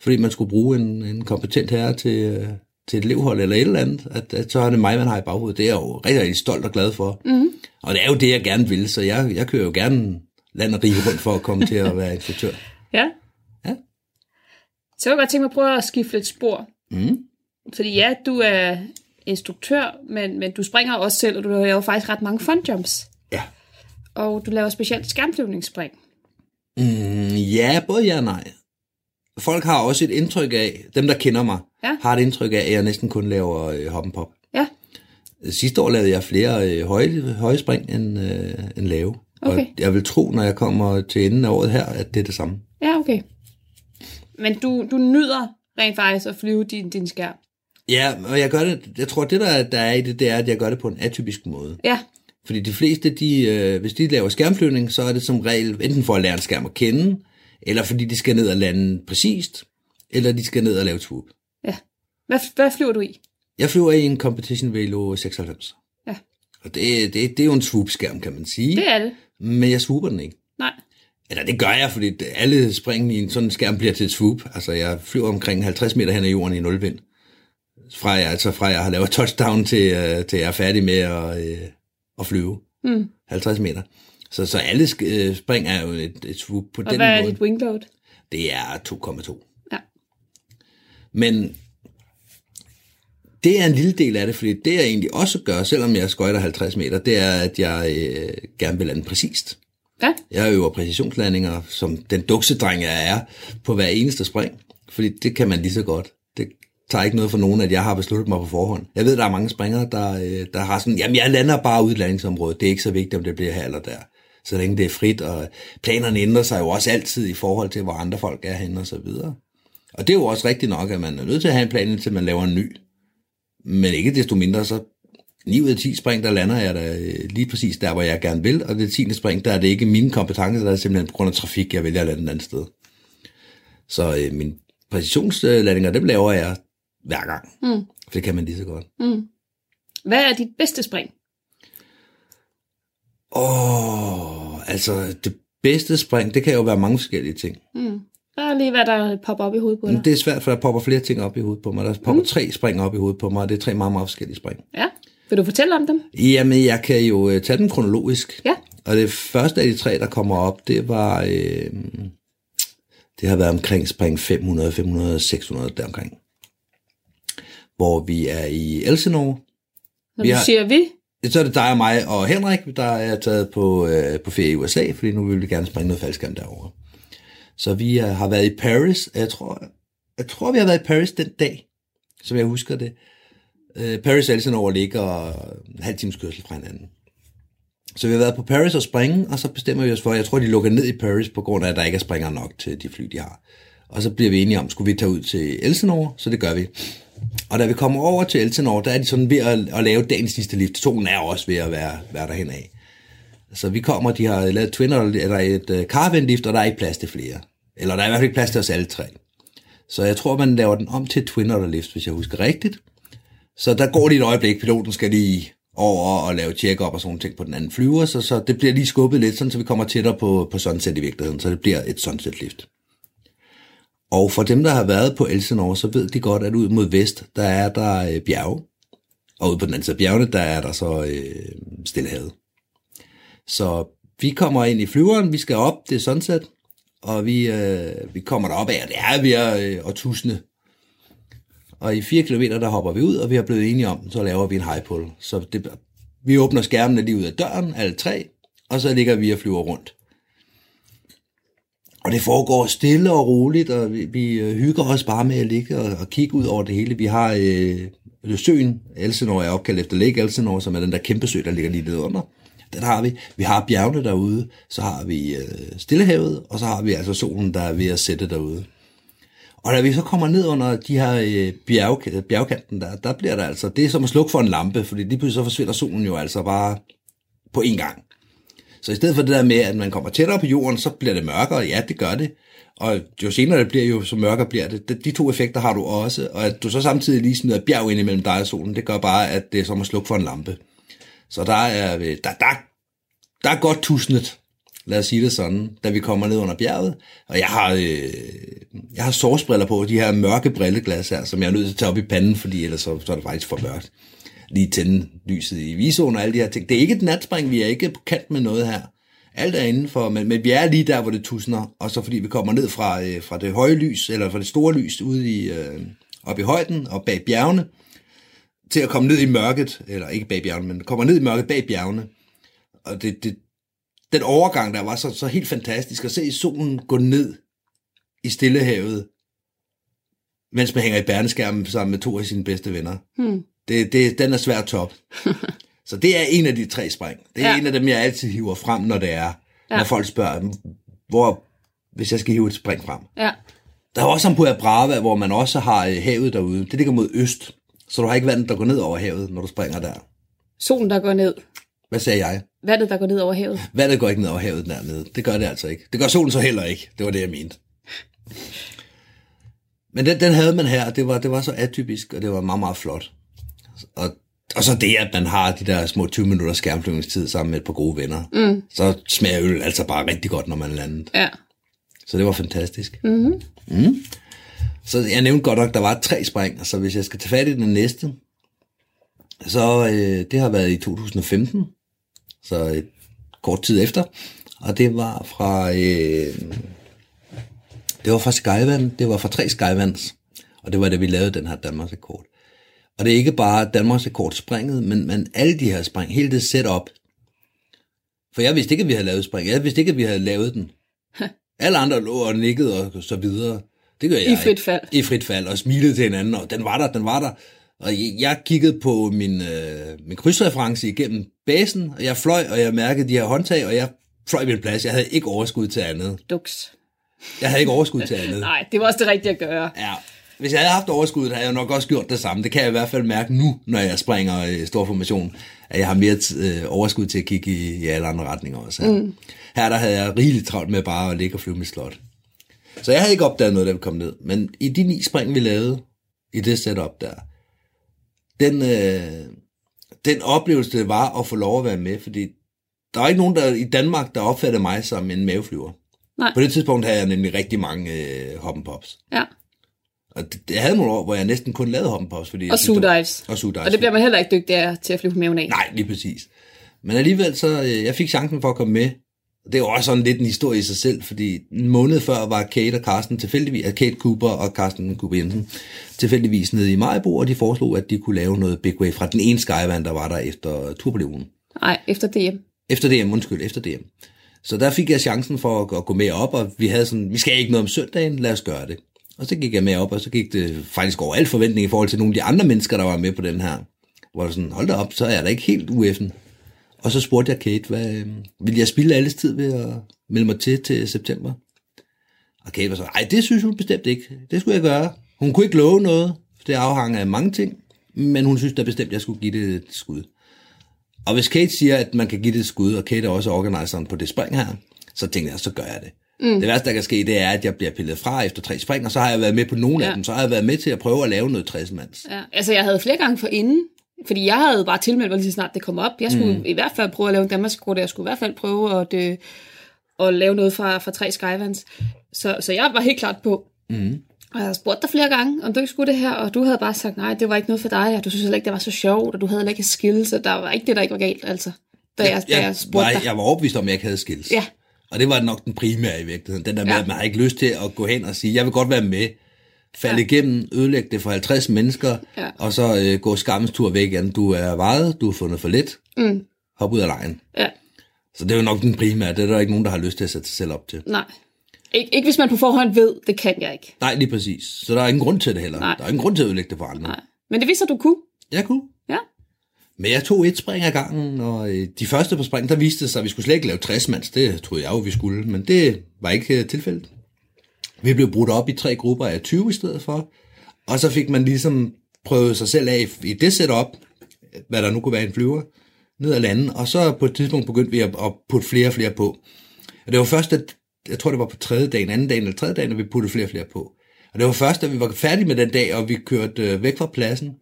fordi man skulle bruge en, en kompetent herre til, til et elevhold eller et eller andet, at, at så er det mig, man har i baghovedet. Det er jeg jo rigtig, rigtig stolt og glad for. Mm. Og det er jo det, jeg gerne vil, så jeg, jeg kører jo gerne land og rige rundt for at komme til at være instruktør. Ja. Ja. Så jeg godt tænke mig at prøve at skifte lidt spor. Mm. Fordi ja, du er instruktør, men, men du springer også selv, og du laver faktisk ret mange fun jumps. Ja. Og du laver specielt skærmflyvningsspring. Mm, ja, både ja og nej. Folk har også et indtryk af, dem der kender mig, Ja. har et indtryk af, at jeg næsten kun laver øh, hop pop. Ja, Sidste år lavede jeg flere øh, høje, høje spring end, øh, end lave. Okay. Og jeg vil tro, når jeg kommer til enden af året her, at det er det samme. ja okay. Men du, du nyder rent faktisk at flyve din, din skærm. Ja, og jeg gør det, jeg tror, det der, der er i det, det er, at jeg gør det på en atypisk måde. Ja, Fordi de fleste, de, øh, hvis de laver skærmflyvning, så er det som regel enten for at lære en skærm at kende, eller fordi de skal ned og lande præcist, eller de skal ned og lave swoop. ja. Hvad, hvad flyver du i? Jeg flyver i en Competition Velo 96. Ja, Og det, det, det er jo en swoop-skærm, kan man sige. det er det. Men jeg swooper den ikke. Nej. Eller det gør jeg, fordi alle spring i en sådan skærm bliver til et swoop. Altså jeg flyver omkring 50 meter hen ad jorden i nulvind. Fra jeg, altså fra jeg har lavet touchdown til, øh, til jeg er færdig med at, øh, at flyve. Mm. 50 meter. Så, så alle øh, spring er jo et, et swoop på Og den hvad er måde. dit wingload? Det er 2,2. Ja. Men det er en lille del af det, fordi det jeg egentlig også gør, selvom jeg skøjter 50 meter, det er, at jeg øh, gerne vil lande præcist. Ja, Jeg øver præcisionslandinger, som den duksedreng jeg er, på hver eneste spring. Fordi det kan man lige så godt. Det tager ikke noget for nogen, at jeg har besluttet mig på forhånd. Jeg ved, der er mange springere, der, øh, der har sådan, jamen jeg lander bare ud i landingsområdet. Det er ikke så vigtigt, om det bliver her eller der. Så længe det er frit, og planerne ændrer sig jo også altid i forhold til, hvor andre folk er henne og så videre. Og det er jo også rigtigt nok, at man er nødt til at have en plan, indtil man laver en ny. Men ikke desto mindre, så 9 ud af 10 spring, der lander jeg da øh, lige præcis der, hvor jeg gerne vil, og det 10. spring, der er det ikke mine kompetencer, der er simpelthen på grund af trafik, jeg vælger at lande et andet sted. Så øh, min præcisionslandinger, dem laver jeg hver gang, Mm. for det kan man lige så godt. Mm. Hvad er dit bedste spring? Åh, altså det bedste spring, det kan jo være mange forskellige ting. Mm. Bare lige, hvad der popper op i hovedet på dig. Det er svært, for der popper flere ting op i hovedet på mig. Der popper mm. tre spring op i hovedet på mig, og det er tre meget, meget forskellige spring. Ja. Vil du fortælle om dem? Jamen, jeg kan jo øh, tage dem kronologisk. Ja. Og det første af de tre, der kommer op, det var... Øh, det har været omkring spring 500, 500, 600 deromkring. Hvor vi er i Elsinore. Når Vi du har- siger vi, Så er det dig og mig og Henrik, der er taget på, øh, på ferie i USA, fordi nu vil vi gerne springe noget faldskærm derovre. Så vi øh, har været i Paris, og jeg tror, jeg tror, vi har været i Paris den dag, som jeg husker det. Øh, Paris og Elsinore ligger en halv times kørsel fra hinanden. Så vi har været på Paris og springe, og så bestemmer vi os for, jeg tror, de lukker ned i Paris, på grund af, at der ikke er springere nok til de fly, de har. Og så bliver vi enige om, skulle vi tage ud til Elsinore, så det gør vi. Og da vi kommer over til Elsinore, der er de sådan ved at, at lave dagens sidste lift. Solen er også ved at være, være derhen af. Så vi kommer, de har lavet twin, eller et øh, uh, caravan lift, og der er ikke plads til flere. Eller der er i hvert fald ikke plads til os alle tre. Så jeg tror, man laver den om til twin otter lift, hvis jeg husker rigtigt. Så der går lige et øjeblik, piloten skal lige over og lave check-up og sådan nogle ting på den anden flyver, så, så det bliver lige skubbet lidt, sådan, så vi kommer tættere på, på sunset i virkeligheden, så det bliver et sunset lift. Og for dem, der har været på Elsinore, så ved de godt, at ud mod vest, der er der øh, bjerge. Og ude på den anden side af bjergene, der er der så øh, stillehavet. Så vi kommer ind i flyveren, vi skal op, det er sunset, og vi, øh, vi kommer derop af, og det er vi er øh, at. Og i 4 km, der hopper vi ud, og vi har blevet enige om, så laver vi en high pull. Så det, vi åbner skærmene lige ud af døren, alle tre, og så ligger vi og flyver rundt. Og det foregår stille og roligt, og vi, vi øh, hygger os bare med at ligge og, og kigge ud over det hele. Vi har øh, søen, Elsinore er opkaldt efter Lake Elsinore, som er den der kæmpe sø, der ligger lige nede under. Den har vi. Vi har bjergene derude, så har vi øh, Stillehavet, og så har vi altså solen, der er ved at sætte derude. Og da vi så kommer ned under de her øh, bjerg, bjergkanten der, der bliver der altså, det er som at slukke for en lampe, fordi lige pludselig så forsvinder solen jo altså bare på én gang. Så i stedet for det der med, at man kommer tættere på jorden, så bliver det mørkere. Ja, det gør det. Og jo senere det bliver, jo så mørkere bliver det. De, to effekter har du også. Og at du så samtidig lige smider bjerg ind imellem dig og solen, det gør bare, at det er som at slukke for en lampe. Så der er, øh, der, der, der er godt tusnet, lad os sige det sådan, da vi kommer ned under bjerget. Og jeg har, øh, jeg har sårsbriller på, de her mørke brilleglas her, som jeg er nødt til at tage op i panden, fordi ellers så, så er det faktisk for mørkt. Lige tænde lyset i visoen og alle de her ting. Det er ikke et natspring, vi er ikke på kant med noget her. Alt er indenfor, men, men vi er lige der, hvor det tusner, og så fordi vi kommer ned fra, øh, fra det høje lys, eller fra det store lys ude i, øh, op i højden og bag bjergene, til at komme ned i mørket, eller ikke bag bjergene, men kommer ned i mørket bag bjergene. Og det, det, den overgang der var så, så helt fantastisk at se solen gå ned i Stillehavet, mens man hænger i bærneskærmen sammen med to af sine bedste venner. Hmm. Det, det, den er svært top. så det er en af de tre spring. Det er Ja. en af dem, jeg altid hiver frem, når det er, ja. Når folk spørger, hvor, hvis jeg skal hive et spring frem. Ja. Der er også Ampuja Brava, hvor man også har øh, havet derude. Det ligger mod øst. Så du har ikke vandet, der går ned over havet, når du springer der. Solen, der går ned. Hvad sagde jeg? Vandet, der går ned over havet. Vandet går ikke ned over havet dernede. Det gør det altså ikke. Det gør solen så heller ikke. Det var det, jeg mente. Men den, den havde man her, og det var, det var så atypisk, og det var meget, meget flot. Og, og så det, at man har de der små 20 minutter skærmflyvningstid sammen med et par gode venner. Mm. Så smager øl altså bare rigtig godt, når man er landet. Ja. Så det var fantastisk. Mm-hmm. Mm. Så jeg nævnte godt nok, at der var tre spring, så hvis jeg skal tage fat i den næste, så øh, det har været i 2015, så et kort tid efter, og det var fra, øh, det var fra Skyvand, det var fra tre Skyvands, og det var det, vi lavede den her Danmarks rekord. Og det er ikke bare Danmarks rekord springet, men, men alle de her spring, hele det setup. For jeg vidste ikke, at vi havde lavet spring. Jeg vidste ikke, at vi havde lavet den. Alle andre lå og nikkede og så videre. Det gør jeg I frit fald. I frit fald, og smilede til hinanden, og den var der, den var der. Og jeg, jeg kiggede på min, øh, min krydsreference igennem basen, og jeg fløj, og jeg mærkede de her håndtag, og jeg fløj min plads. Jeg havde ikke overskud til andet. Duks. Jeg havde ikke overskud til andet. Nej, det var også det rigtige at gøre. Ja, hvis jeg havde haft overskud, havde jeg nok også gjort det samme. Det kan jeg i hvert fald mærke nu, når jeg springer i stor formation, at jeg har mere øh, overskud til at kigge i, i alle andre retninger også. Her. Mm. her der havde jeg rigeligt travlt med bare at ligge og flyve med slot. Så jeg havde ikke opdaget noget, da vi kom ned. Men i de ni spring, vi lavede i det setup der, den, øh, den oplevelse, det var at få lov at være med, fordi der var ikke nogen der i Danmark, der opfattede mig som en maveflyver. Nej. På det tidspunkt havde jeg nemlig rigtig mange øh, hoppenpops. Ja. Og det, jeg havde nogle år, hvor jeg næsten kun lavede hoppenpops. Fordi Og sugedives. Og sugedives. Og det bliver man heller ikke dygtig til at flyve på maven af. Nej, lige præcis. Men alligevel så, øh, jeg fik chancen for at komme med. Det er jo også sådan lidt en historie i sig selv, fordi en måned før var Kate og Carsten tilfældigvis, at Kate Cooper og Carsten Cooper Jensen tilfældigvis nede i Majbo, og de foreslog, at de kunne lave noget Big Way fra den ene Skyvan, der var der efter Turboleven. Nej, efter DM. Efter DM, undskyld, efter DM. Så der fik jeg chancen for at, at gå med op, og vi havde sådan, vi skal ikke noget om søndagen, lad os gøre det. Og så gik jeg med op, og så gik det faktisk over al forventning i forhold til nogle af de andre mennesker, der var med på den her. Hvor jeg sådan, hold da op, så er jeg da ikke helt UF'en. Og så spurgte jeg Kate, hvad, øh, vil jeg spille alles tid ved at melde mig til til september? Og Kate var så, nej, det synes hun bestemt ikke. Det skulle jeg gøre. Hun kunne ikke love noget, for det afhang af mange ting, men hun synes da bestemt, at jeg skulle give det et skud. Og hvis Kate siger, at man kan give det et skud, og Kate er også organiseren på det spring her, så tænkte jeg, så gør jeg det. Mm. Det værste, der kan ske, det er, at jeg bliver pillet fra efter tre spring, og så har jeg været med på nogle ja. Af dem. Så har jeg været med til at prøve at lave noget 60 mands. Ja. Altså, jeg havde flere gange for inden, fordi jeg havde bare tilmeldt mig lige så snart det kom op. Jeg skulle mm. i hvert fald prøve at lave en Danmarkskort, og jeg skulle i hvert fald prøve at, øh, at lave noget fra, fra tre Skyvans. Så, så jeg var helt klart på. Mm. Og jeg havde spurgt dig flere gange, om du ikke skulle det her, og du havde bare sagt, nej, det var ikke noget for dig, og du synes heller ikke, det var så sjovt, og du havde heller ikke skills, og der var ikke det, der ikke var galt, altså, da jeg, da jeg spurgte var, dig. jeg var overbevist om, at jeg ikke havde skills. Ja. Og det var nok den primære i virkeligheden. Den der med, Ja. at man har ikke lyst til at gå hen og sige, jeg vil godt være med, falde ja. Igennem, ødelægge det for 50 mennesker, Ja. og så øh, gå skammens tur væk igen. Du er vejet, du har fundet for lidt, Mm. hop ud af lejen. Ja, Så det er jo nok den primære. Det er der ikke nogen, der har lyst til at sætte sig selv op til. nej. Ik- ikke hvis man på forhånd ved, det kan jeg ikke. Nej, lige præcis. Så der er ingen grund til det heller. Nej. Der er ingen grund til at ødelægge det for andre. Nej. Men det viser, du kunne. Jeg kunne. Men jeg tog et spring ad gangen, og øh, de første på spring, der viste det sig, at vi skulle slet ikke lave 60 mands. Det troede jeg jo, vi skulle, men det var ikke øh, tilfældet. Vi blev brudt op i tre grupper af 20 i stedet for, og så fik man ligesom prøvet sig selv af i det setup, hvad der nu kunne være en flyver, ned ad landen, og så på et tidspunkt begyndte vi at, at putte flere og flere på. Og det var først, at, jeg tror det var på tredje dagen, anden dagen eller tredje dagen, at vi puttede flere og flere på. Og det var først, da vi var færdige med den dag, og vi kørte øh, væk fra pladsen,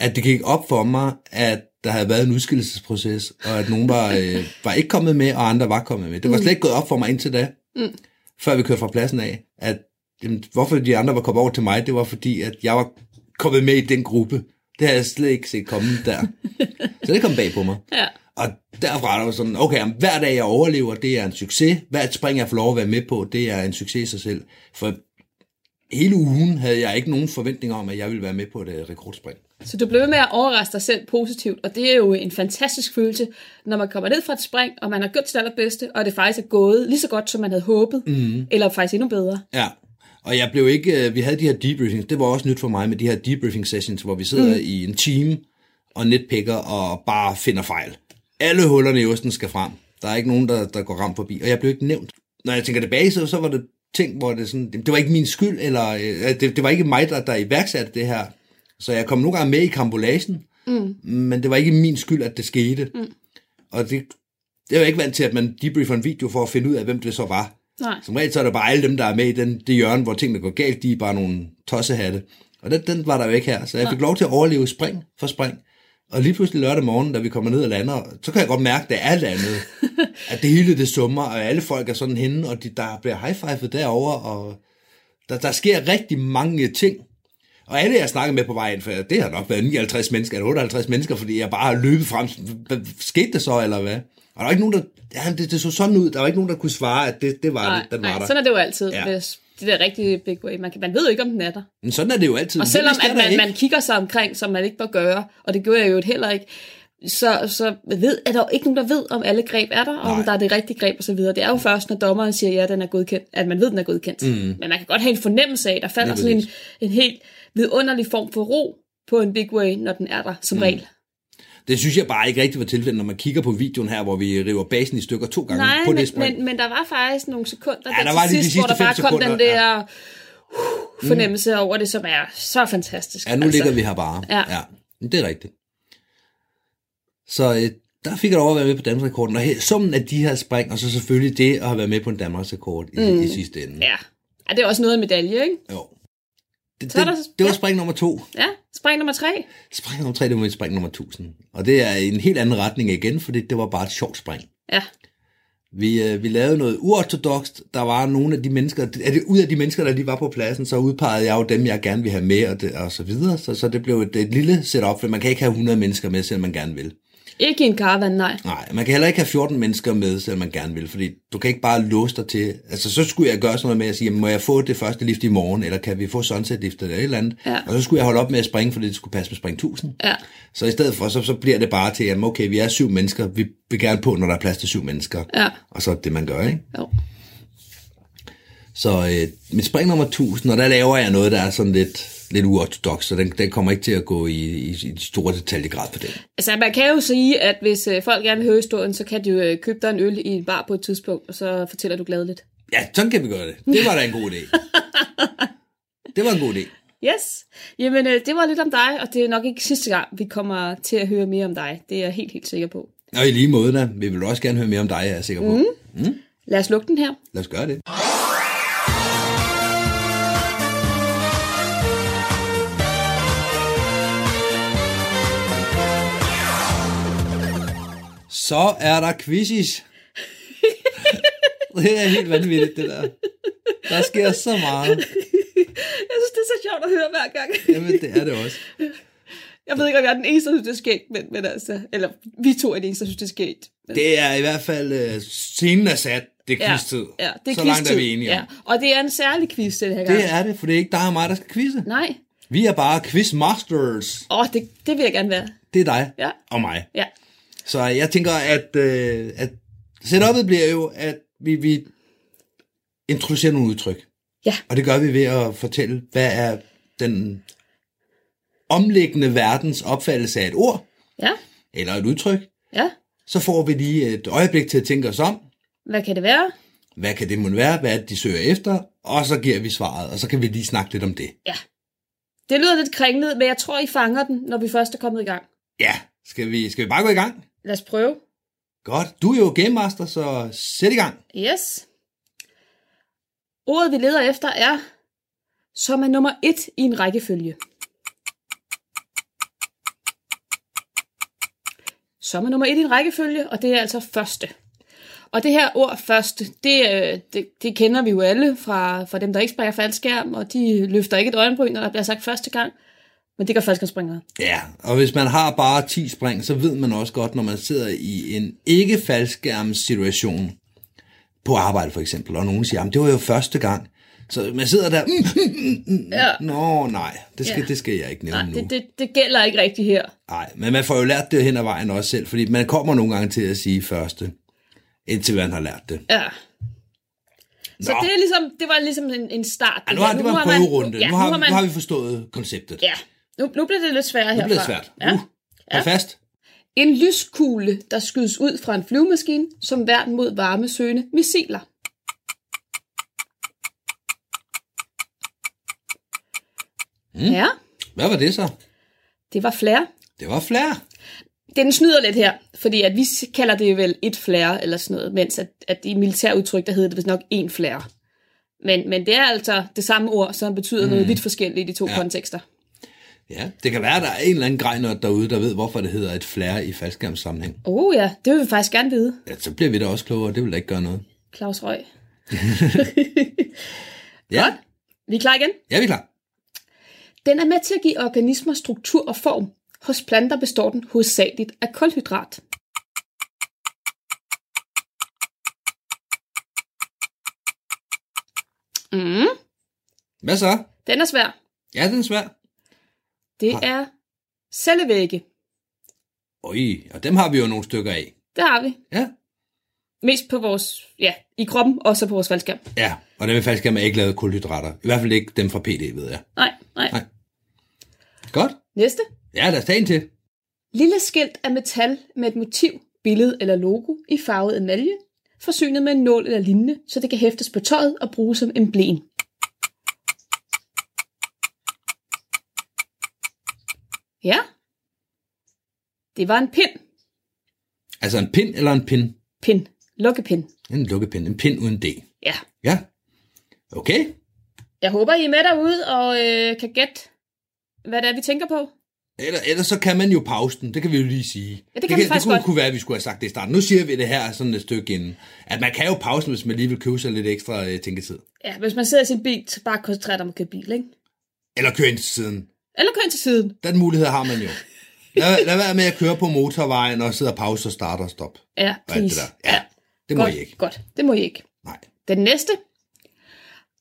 at det gik op for mig, at der havde været en udskillelsesproces, og at nogen var, øh, var ikke kommet med, og andre var kommet med. Det var slet ikke gået op for mig indtil da, mm. før vi kørte fra pladsen af, at jamen, hvorfor de andre var kommet over til mig, det var fordi, at jeg var kommet med i den gruppe. Det havde jeg slet ikke set komme der. Så det kom bag på mig. Ja. Og derfra er der sådan, okay, jamen, hver dag jeg overlever, det er en succes. Hvert spring jeg får lov at være med på, det er en succes i sig selv. For hele ugen havde jeg ikke nogen forventning om, at jeg ville være med på et øh, rekordspring. Så du blev ved med at overraske dig selv positivt, og det er jo en fantastisk følelse, når man kommer ned fra et spring, og man har gjort sit allerbedste, og det faktisk er gået lige så godt, som man havde håbet, mm. eller faktisk endnu bedre. Ja, og jeg blev ikke, øh, vi havde de her debriefings, det var også nyt for mig med de her debriefing sessions, hvor vi sidder mm. i en team og netpicker og bare finder fejl. Alle hullerne i osten skal frem. Der er ikke nogen, der, der går ramt forbi, og jeg blev ikke nævnt. Når jeg tænker tilbage, så, så var det ting, hvor det sådan, det, det var ikke min skyld, eller øh, det, det var ikke mig, der, der iværksatte det her. Så jeg kom nogle gange med i kambolagen, mm. men det var ikke min skyld, at det skete. Mm. Og det, det er jo ikke vant til, at man debriefer en video for at finde ud af, hvem det så var. Nej. Som regel så er det bare alle dem, der er med i den, det hjørne, hvor tingene går galt, de er bare nogle tossehatte. Og den, den var der jo ikke her, så jeg fik lov til at overleve spring for spring. Og lige pludselig lørdag morgen, da vi kommer ned og lander, så kan jeg godt mærke, at det er landet. at det hele det summer, og alle folk er sådan henne, og de, der bliver high-fivet derovre, og der, der sker rigtig mange ting. Og alle, jeg snakker med på vejen, for det har nok været 59 mennesker, eller 58 mennesker, fordi jeg bare har løbet frem. Skete det så, eller hvad? Og der var ikke nogen, der... Ja, det, det så sådan ud. Der var ikke nogen, der kunne svare, at det, det var Nej, det, den var nej, der. sådan er det jo altid. Ja. Hvis det der rigtige big way. Man, kan, man ved jo ikke, om den er der. Men sådan er det jo altid. Og selvom at man, man kigger sig omkring, som man ikke bør gøre, og det gjorde jeg jo heller ikke, så, så ved, er der jo ikke nogen, der ved, om alle greb er der, og om der er det rigtige greb osv. Det er jo først, når dommeren siger, ja, den er godkendt, at man ved, den er godkendt. Mm. Men man kan godt have en fornemmelse af, der falder sådan en, en helt vidunderlig form for ro på en big way, når den er der, som mm. regel. Det synes jeg bare ikke rigtig var tilfældet, når man kigger på videoen her, hvor vi river basen i stykker to gange Nej, på men, det spring. men, men der var faktisk nogle sekunder Ja, der, der var til lige de sidst, hvor sidste der bare kom den der uh, fornemmelse over det, som er så fantastisk. Ja, nu altså. ligger vi her bare. Ja. ja. Men det er rigtigt. Så øh, der fik jeg lov at være med på Danmarksrekorden, og summen af de her spring, og så selvfølgelig det at have været med på en Danmarksrekord i, mm. i sidste ende. Ja. ja, det er også noget af medalje, ikke? Jo. Det, Så er det, der- det var ja. spring nummer to. Ja, spring nummer tre. Spring nummer tre, det var mit spring nummer 1000. Og det er en helt anden retning igen, fordi det var bare et sjovt spring. Ja, Vi, øh, vi lavede noget uortodokst. Der var nogle af de mennesker, er det, ud af de mennesker, der lige var på pladsen, så udpegede jeg jo dem, jeg gerne vil have med, og, det, og så videre. Så, så det blev et, et lille setup, for man kan ikke have 100 mennesker med, selvom man gerne vil. Ikke i en caravan, nej. Nej, man kan heller ikke have 14 mennesker med, selvom man gerne vil, fordi du kan ikke bare låse dig til. Altså, så skulle jeg gøre sådan noget med at sige, jamen, må jeg få det første lift i morgen, eller kan vi få sunset lift eller et eller andet? Ja. Og så skulle jeg holde op med at springe, fordi det skulle passe med spring 1000. Ja, Så i stedet for, så, så bliver det bare til, jamen okay, vi er syv mennesker, vi vil gerne på, når der er plads til syv mennesker. ja, Og så er det det, man gør, ikke? jo. Så øh, mit spring nummer 1000, og der laver jeg noget, der er sådan lidt, lidt uortodox, så den, den kommer ikke til at gå i, i, i de store detaljegrad på det. Altså, man kan jo sige, at hvis øh, folk gerne vil høre historien, så kan de jo øh, købe dig en øl i en bar på et tidspunkt, og så fortæller du gladeligt. Ja, sådan kan vi gøre det. Det var da en god idé. Det var en god idé. Yes. Jamen, øh, det var lidt om dig, og det er nok ikke sidste gang, vi kommer til at høre mere om dig. Det er jeg helt, helt sikker på. Og i lige måde, da, vi vil også gerne høre mere om dig, er jeg sikker på. Mm. Lad os lukke den her. Lad os gøre det. Så er der quizzes. det er helt vanvittigt, det der. Der sker så meget. Jeg synes, det er så sjovt at høre hver gang. Jamen, det er det også. Jeg ved ikke, om jeg er den eneste, der synes, det er skægt, men, men altså, eller vi to er de eneste, der synes, det er skægt. Men, Det er i hvert fald, uh, scenen er sat. Det er quiz-tid. Ja, det er så langt er vi enige om. Ja. Og det er en særlig quiz, den her gang. Det er det, for det er ikke dig og mig, der skal quizze. Nej. Vi er bare quizmasters. Åh, det, det vil jeg gerne være. Det er dig Ja. og mig. Ja. Så jeg tænker, at, øh, at setupet bliver jo, at vi, vi introducerer nogle udtryk. Ja. Og det gør vi ved at fortælle, hvad er den omliggende verdens opfattelse af et ord, Ja. eller et udtryk. Ja. Så får vi lige et øjeblik til at tænke os om. Hvad kan det være? Hvad kan det måtte være? Hvad er det, de søger efter? Og så giver vi svaret, og så kan vi lige snakke lidt om det. Ja. Det lyder lidt kringlet, men jeg tror, I fanger den, når vi først er kommet i gang. Ja, skal vi, skal vi bare gå i gang? Lad os prøve. Godt. Du er jo game master, så sæt i gang. Yes. Ordet, vi leder efter, er som er nummer et i en rækkefølge. Som er nummer et i en rækkefølge, og det er altså første. Og det her ord første, det, øh, det, det kender vi jo alle fra, fra dem, der ikke springer faldskærm, og de løfter ikke et øjenbryn, når der bliver sagt første gang. Men det gør faldskærmspringere. Ja, og hvis man har bare 10 spring, så ved man også godt, når man sidder i en ikke situation på arbejde for eksempel, og nogen siger, det var jo første gang. Så man sidder der, mm, mm, mm, mm. Ja. nå nej, det skal, Ja. det skal jeg ikke nævne Nej, nu. det, det, det gælder ikke rigtigt her. Nej, men man får jo lært det hen ad vejen også selv, fordi man kommer nogle gange til at sige første, indtil man har lært det. Ja. Så Nå. det, er ligesom, det var ligesom en, en start. Ja, nu har, det var en man- prøverunde. ja, nu, har, nu har man, nu har vi forstået konceptet. Ja, nu, nu bliver det lidt Nu herfra. bliver det svært. Ja. Uh, hold fast. En lyskugle, der skydes ud fra en flyvemaskine, som værn mod varmesøgende missiler. Mm. Ja, Hvad var det så? Det var flare. Det var flere. Den snyder lidt her, fordi at vi kalder det vel et flare eller sådan noget, mens at, at i militærudtryk, der hedder det vist nok en flare. Men, men det er altså det samme ord, som betyder mm. noget vidt forskelligt i de to ja. kontekster. Ja, det kan være, at der er en eller anden grejnørt derude, der ved, hvorfor det hedder et flare i faldskærmssammenhæng. Oh ja, det vil vi faktisk gerne vide. Ja, så bliver vi da også klogere, det vil da ikke gøre noget. Claus Røg. Ja, Godt. Vi er klar igen? ja vi er klar. Den er med til at give organismer struktur og form. Hos planter består den hovedsageligt af kulhydrat. Mm, Hvad så? den er svær. Ja, den er svær. Det Har- er cellevægge. Øj, og dem har vi jo nogle stykker af. Det har vi. Ja. Mest på vores, ja, i kroppen, og så på vores faldskærm. Ja, og dem er faktisk ikke lavet kulhydrater. I hvert fald ikke dem fra PD, ved jeg. Nej, nej. Nej. Godt. Næste. Ja, lad os tage en til. Lille skilt af metal med et motiv, billede eller logo i farvet emalje, forsynet med en nål eller lignende, så det kan hæftes på tøjet og bruges som emblem. Ja. Det var en pind. Altså en pind eller en pin? Pind. Lukkepind. En lukkepind. En pind uden D. Ja. Ja. Okay. Jeg håber, I er med derude og øh, kan gætte, hvad det er, vi tænker på. Eller, ellers så kan man jo pause den, det kan vi jo lige sige. Ja, det kan vi det faktisk kunne, godt. kunne være, at vi skulle have sagt det i starten. Nu siger vi det her sådan et stykke inden. At man kan jo pause den, hvis man lige vil købe sig lidt ekstra øh, tænketid. Ja, hvis man sidder i sin bil, så bare koncentrere dig om at køre bil, ikke? Eller køre ind til siden. Eller køre ind til siden. Den mulighed har man jo. Lad, lad være med at køre på motorvejen og sidde og pause og starte og stoppe. Ja, please. det der. Ja, det må godt, I ikke. Godt, det må I ikke. Nej. Den næste.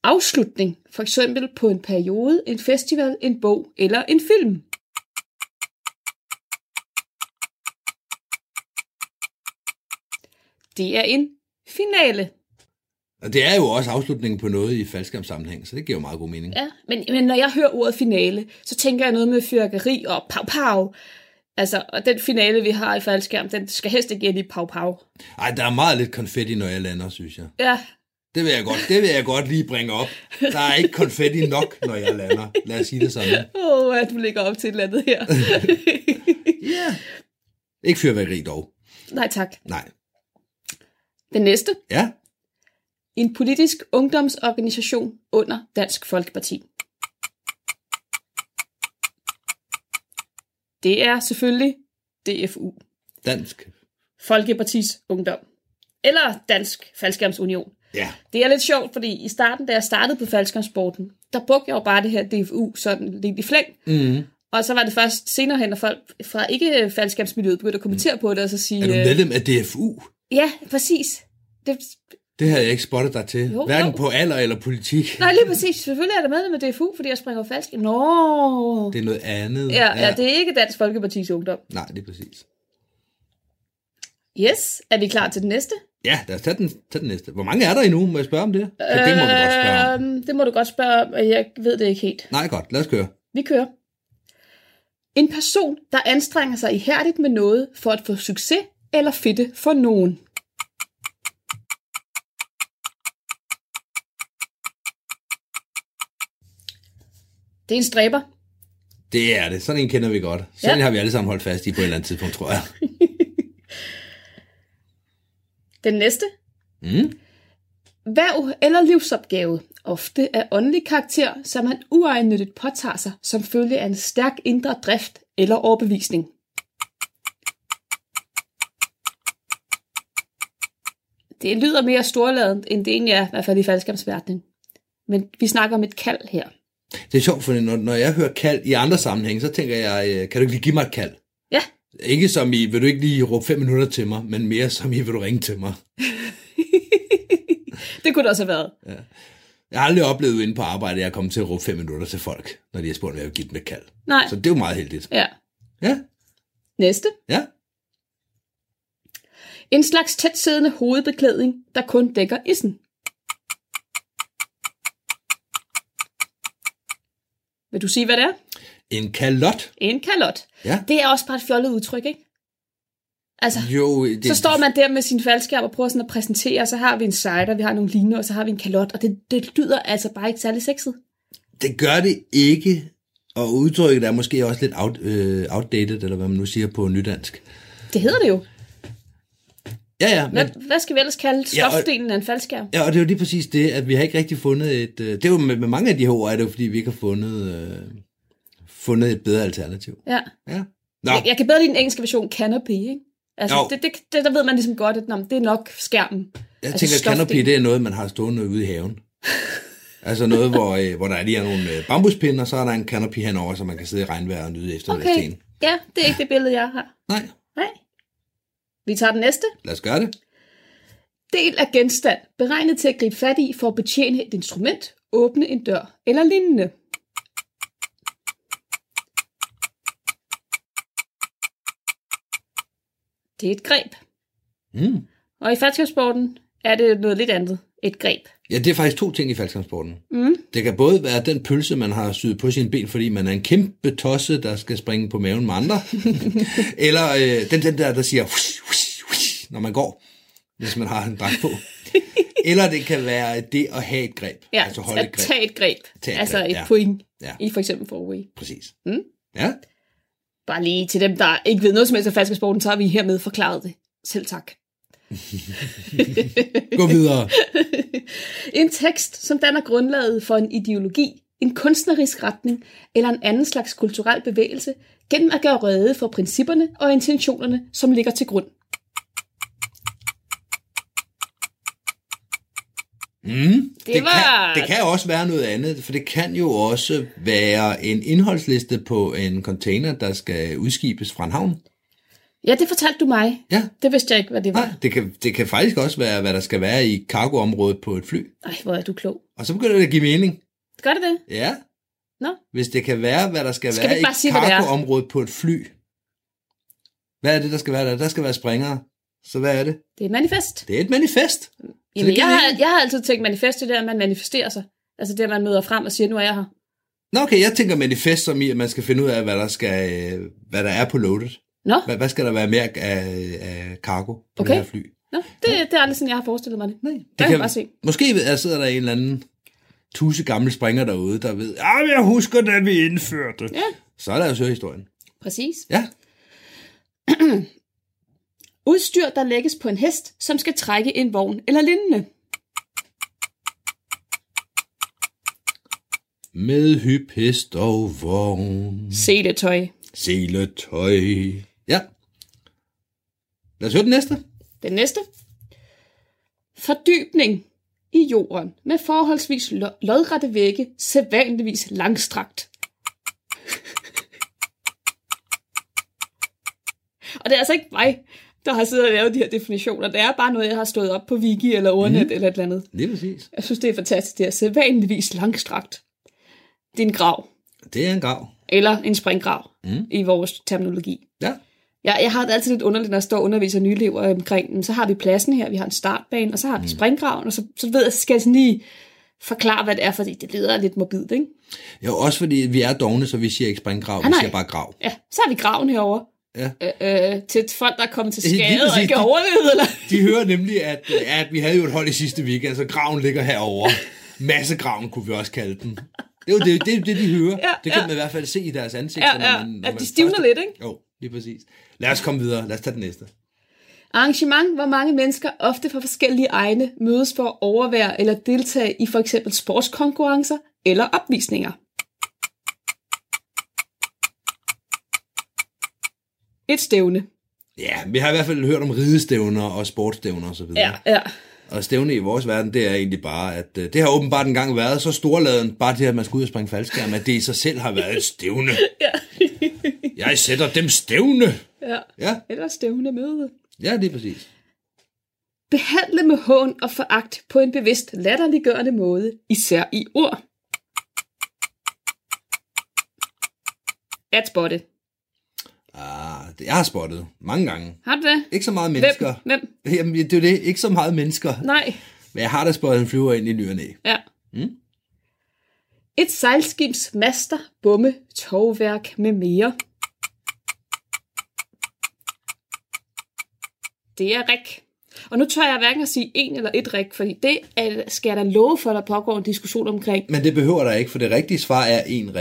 Afslutning. For eksempel på en periode, en festival, en bog eller en film. Det er en finale. Og det er jo også afslutningen på noget i faldskærmssammenhæng, så det giver jo meget god mening. Ja, men, men når jeg hører ordet finale, så tænker jeg noget med fyrkeri og pow pow. Altså, og den finale, vi har i faldskærm, den skal helst ikke ind i pow pow. Ej, der er meget lidt konfetti, når jeg lander, synes jeg. Ja, Det vil jeg godt, det vil jeg godt lige bringe op. Der er ikke konfetti nok, når jeg lander. Lad os sige det sådan. åh, oh, at du ligger op til et eller andet her. Ja. Ikke fyrværkeri dog. Nej tak. Nej. Den næste. Ja. En politisk ungdomsorganisation under Dansk Folkeparti. Det er selvfølgelig DFU, Dansk. Folkepartis Ungdom. Eller Dansk Faldskærmsunion. Ja. Det er lidt sjovt, fordi i starten, da jeg startede på faldskærmsporten, der brugte jeg jo bare det her DFU sådan lidt i flæng. Mm. Og så var det først senere hen, at folk fra ikke faldskærmsmiljøet begyndte at kommentere på det, og så sige... Er du øh, medlem af DFU? Ja, præcis. Det, Det havde jeg ikke spottet dig til. Jo, Hverken jo. på alder eller politik. nej, lige præcis. Selvfølgelig er det medlem med DFU, fordi jeg springer falsk. Nå. Det er noget andet. Ja, ja, det er ikke Dansk Folkepartis Ungdom. Nej, det er præcis. Yes, er vi klar til den næste? Ja, lad os tage den, tage den næste. Hvor mange er der endnu? Må jeg spørge om det? Ja, det må vi godt spørge om. Øhm, det må du godt spørge om, og jeg ved det ikke helt. Nej, godt. Lad os køre. Vi kører. En person, der anstrenger sig ihærdigt med noget for at få succes eller fedte for nogen. Det er en stræber. Det er det. Sådan en kender vi godt. Sådan Ja. har vi alle sammen holdt fast i på et eller andet tidspunkt, tror jeg. Den næste. Mm. Hverv eller livsopgave, ofte af åndelig karakter, som man uegennyttigt påtager sig som følge af en stærk indre drift eller overbevisning. Det lyder mere storladent, end det egentlig er, i hvert fald i faldskabsverdenen. Men vi snakker om et kald her. Det er sjovt, for når, når jeg hører kald i andre sammenhænge, så tænker jeg, øh, kan du ikke lige give mig et kald? Ja, Ikke som i, vil du ikke lige råbe fem minutter til mig, men mere som i, vil du ringe til mig? det kunne det også have været. Jeg har aldrig oplevet inde på arbejde, at jeg er kommet til at råbe fem minutter til folk, når de har spurgt, om jeg vil give dem et kald. Nej, Så det er jo meget heldigt. ja. Ja, Næste. ja. En slags tæt siddende hovedbeklædning, der kun dækker issen. Vil du sige, hvad det er? En kalot. En kalot. Ja. Det er også bare et fjollet udtryk, ikke? Altså, Jo, det, så står man der med sin faldskærm og prøver sådan at præsentere, og så har vi en cider, vi har nogle liner, og så har vi en kalot, og det, det lyder altså bare ikke særlig sexet. det gør det ikke, Og udtrykket er måske også lidt out, øh, outdated, eller hvad man nu siger på nydansk. Det hedder det jo. Ja, ja. Hvad, Men, hvad skal vi ellers kalde Ja, og- stofdelen af en faldskærm? ja, og det er jo lige præcis det, at vi har ikke rigtig fundet et... Øh, det er jo med, med mange af de her ord, er det jo fordi, vi ikke har fundet, øh, fundet et bedre alternativ. Ja. Ja. Nå, Jeg, jeg kan bedre lide den engelske version canopy, ikke? Altså, Jo. det, det, det, der ved man ligesom godt, at nå, det er nok skærmen. jeg altså tænker, canopy, stofdelen. det er noget, man har stående ude i haven. altså noget, hvor, øh, hvor der er lige er nogle øh, bambuspinde, og så er der en canopy henover, så man kan sidde i regnvejr og nyde efter Okay, ja, det er ikke det billede, jeg har. Nej. Vi tager den næste. lad os gøre det. Del af genstand, beregnet til at gribe fat i for at betjene et instrument, åbne en dør eller lignende. Det er et greb. Mm. Og i faldskabssporten er det noget lidt andet. Et greb. Ja, det er faktisk to ting i faldskærmsporten. Mm. Det kan både være den pølse, man har syet på sine ben, fordi man er en kæmpe tosse, der skal springe på maven med andre. Eller øh, den, den der, der siger, hush, hush, hush, når man går, hvis man har en dragt på. Eller det kan være det at have et greb. Ja, altså holde at et greb. tage et greb. Tage et altså greb, et ja. point Ja. i for eksempel forway. Præcis. Mm. Ja, Bare lige til dem, der ikke ved noget som helst af faldskabssporten, så har vi hermed forklaret det. Selv tak. Gå videre. En tekst, som danner grundlaget for en ideologi, en kunstnerisk retning eller en anden slags kulturel bevægelse, gennem at gøre rede for principperne og intentionerne, som ligger til grund. Mm, det, var- kan, det kan også være noget andet, for det kan jo også være en indholdsliste på en container, der skal udskibes fra en havn. Ja, det fortalte du mig. Ja, Det vidste jeg ikke, hvad det var. Nej, det kan, det kan faktisk også være, hvad der skal være i cargoområdet på et fly. Ej, hvor er du klog. Og så begynder det at give mening. Gør det det? Ja, Nå, hvis det kan være, hvad der skal, Skal være i sige, hvad det cargoområdet på et fly. Hvad er det, der skal være der? Der skal være springere. Så hvad er det? det er et manifest. Det er et manifest. Jamen, jeg, har, jeg har altid tænkt manifest, det der, at man manifesterer sig. Altså det, at man møder frem og siger, nu er jeg her. Nå okay, jeg tænker manifest som i, at man skal finde ud af, hvad der, skal, øh, hvad der er på loadet. Nå, Hvad, hvad skal der være mere af, af cargo på Okay. det her fly? Nå det, det er aldrig sådan, jeg har forestillet mig det. Nej, Det kan jeg bare se. Måske ved- der sidder der en eller anden tusse gamle springer derude, der ved, ja, jeg husker, da vi indførte. Ja. Så er der jo så historien. Præcis. Ja, Udstyr, der lægges på en hest, som skal trække en vogn eller lignende. med hyp, hest og vogn. Seletøj. Seletøj. Lad os høre den næste. Den næste. Fordybning i jorden med forholdsvis lo- lodrette vægge, sædvanligvis langstrakt. og det er altså ikke mig, der har siddet og lavet de her definitioner. Det er bare noget, jeg har stået op på Wiki eller Ordnet mm. eller et eller andet. Lige præcis. Jeg synes, det er fantastisk. Det er sædvanligvis langstrakt. Det er en grav. Det er en grav. Eller en springgrav mm. i vores terminologi. Ja. Jeg, jeg har det altid lidt underligt, når jeg står og underviser nye elever omkring, "Men så har vi pladsen her, vi har en startbane, og så har vi springgraven, og så, så ved jeg, så skal jeg sådan lige forklare, hvad det er, fordi det lyder lidt morbidt, ikke? Jo, også fordi vi er dogne, så vi siger ikke springgrav, vi nej. siger bare grav. Ja, så har vi graven herovre. Ja. Øh, øh, til folk, der er kommet til skade og ikke har overlevet, eller? De hører nemlig, at, at vi havde jo et hold i sidste weekend, så graven ligger herovre. Massegraven kunne vi også kalde den. Det er jo det, det, det de hører. Ja, det kan ja. man i hvert fald se i deres ansigter. Ja, ja, når man, når at de stivner først- lidt, ikke? Jo, lige præcis. Lad os komme videre. Lad os tage den næste. Arrangement, hvor mange mennesker, ofte fra forskellige egne, mødes for at overvære eller deltage i for eksempel sportskonkurrencer eller opvisninger. Et stævne. Ja, vi har i hvert fald hørt om ridestævner og sportsstævner osv. Ja, ja. Og stævne i vores verden, det er egentlig bare, at øh, det har åbenbart engang været så storladen, bare til at man skal ud og springe faldskærm, at det i sig selv har været et stævne. Ja. Jeg sætter dem stævne. ja. Ja, Eller stævne møde. ja, det er præcis. Behandle med hån og foragt på en bevidst latterliggørende måde, især i ord. At spotte. Ah, det jeg har spottet mange gange. Har du det? Ikke så meget mennesker. Hvem? Hvem? Jamen, det er jo det. Ikke så meget mennesker. Nej. Men jeg har da spottet en flyver ind i ny og næ. Ja. Mm. Et sejlskibs master, bomme, tovværk med mere. Det er rik. Og nu tør jeg hverken at sige en eller et rik, fordi det er, skal jeg da love for, at der pågår en diskussion omkring. Men det behøver der ikke, for det rigtige svar er en.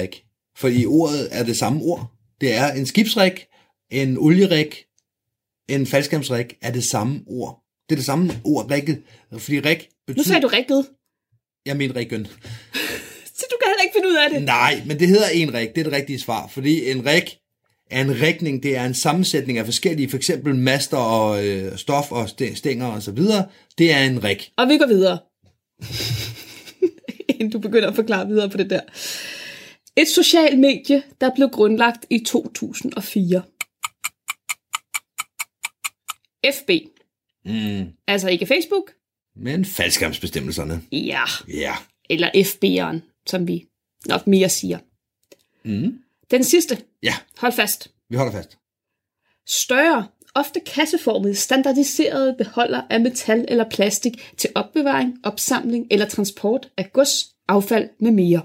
For i ordet er det samme ord. Det er en skibsrig, en olierig, en faldskærmsrig er det samme ord. Det er det samme ord, rigget. Fordi rig betyder... Nu sagde du rigget. Jeg mener riggen. Så du kan heller ikke finde ud af det. Nej, men det hedder en rig. Det er det rigtige svar. Fordi en rig er en rigning. Det er en sammensætning af forskellige, for eksempel master og øh, stof og st- stænger og så videre. Det er en rig. Og vi går videre. Inden du begynder at forklare videre på det der. Et socialt medie, der blev grundlagt i 2004. FB. Mm. Altså ikke Facebook. Men faldskærmsbestemmelserne. Ja. Ja. Eller FB'eren, som vi nok mere siger. Mm. Den sidste. Ja, Hold fast. vi holder fast. Større, ofte kasseformede, standardiserede beholder af metal eller plastik til opbevaring, opsamling eller transport af gods, affald med mere.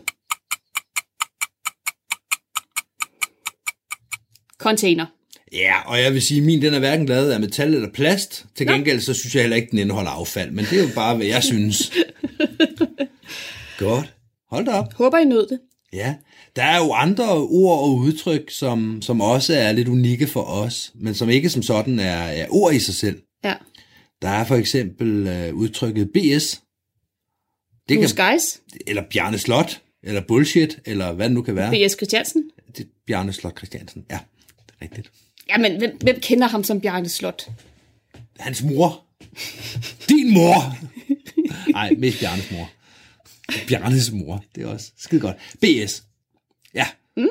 Container. Ja, og jeg vil sige, at min den er hverken lavet af metal eller plast. Til gengæld så synes jeg heller ikke, den indeholder affald. Men det er jo bare, hvad jeg synes. Godt. Hold da op. Håber I nød det. Ja, der er jo andre ord og udtryk, som, som også er lidt unikke for os, men som ikke som sådan er, er ord i sig selv. Ja. Der er for eksempel øh, udtrykket BS, det Blue kan, Skies. eller Bjarne Slot, eller bullshit, eller hvad det nu kan være. B.S. Christiansen. Det Bjarne Slot Christiansen, ja, det er rigtigt. Jamen, hvem, hvem kender ham som Bjarne Slot? Hans mor. Din mor. Nej, mest Bjarnes mor. Bjarnes mor, det er også skide godt. BS. Ja. Mm.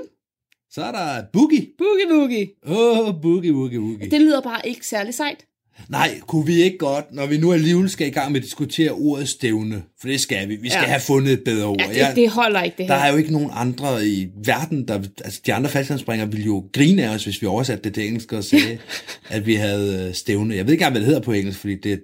Så er der Boogie. Boogie Boogie. Åh, oh, Boogie, Boogie, Boogie. Det lyder bare ikke særlig sejt. Nej, kunne vi ikke godt, når vi nu alligevel skal i gang med at diskutere ordet stævne, for det skal vi. Vi skal Ja. have fundet et bedre ord. Ja, det, det holder ikke, det der her. er jo ikke nogen andre i verden, der... Altså, de andre faldskærmsspringere ville jo grine af os, hvis vi oversatte det til engelsk og sagde, at vi havde øh, stævne. Jeg ved ikke engang, hvad det hedder på engelsk, fordi det er et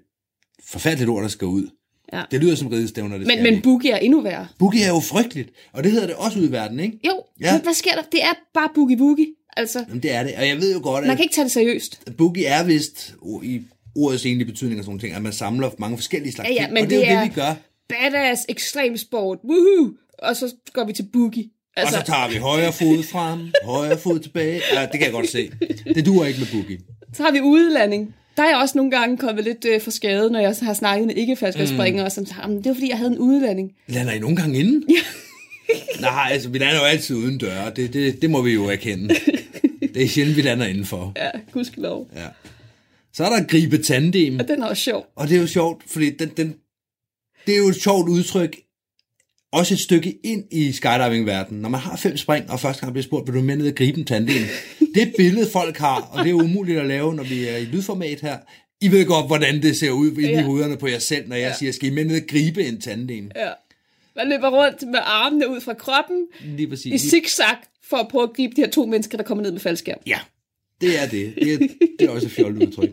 forfærdeligt ord, der skal ud. Ja. Det lyder som ridestævner, det Men, men. Boogie er endnu værre. Boogie er jo frygteligt, og det hedder det også ude i verden, ikke? Jo, Ja. men hvad sker der? Det er bare Boogie Boogie. Altså, Jamen, det er det, og jeg ved jo godt, man at kan ikke tage det seriøst. boogie er vist i ordets egentlige betydning og sådan nogle ting, at man samler mange forskellige slags Ja, ja, ting, men og det er det jo er- det, vi gør. Badass, ekstrem sport, woohoo! Og så går vi til Boogie. Altså, og så tager vi højre fod frem, højre fod tilbage. Ja, det kan jeg godt se. Det duer ikke med boogie. Så har vi udelanding. Der er jeg også nogle gange kommet lidt øh, for skade, når jeg har snakket med ikke-faldskabsspringere, mm. som siger, "Jamen, det var fordi, jeg havde en udelanding. Lander I nogle gange inden? Ja. Nej, altså, vi lander jo altid uden døre. Det, det, det må vi jo erkende. Det er sjældent, vi lander indenfor. Ja, gudskelov. Ja. Så er der gribe tandem. Og den er også sjov. Og det er jo sjovt, fordi den, den, det er jo et sjovt udtryk, også et stykke ind i skydiving-verdenen. Når man har fem spring, og første gang bliver spurgt, vil du med ned og gribe en tandem? Det billede, folk har, og det er umuligt at lave, når vi er i lydformat her. I ved godt, hvordan det ser ud inde Ja. i hovederne på jer selv, når jeg Ja. siger, skal I med ned og gribe en tandem? Ja. Man løber rundt med armene ud fra kroppen Lige præcis. i zigzag for at prøve at gribe de her to mennesker, der kommer ned med faldskærm. Ja, det er det. Det er, det er også et fjollet udtryk.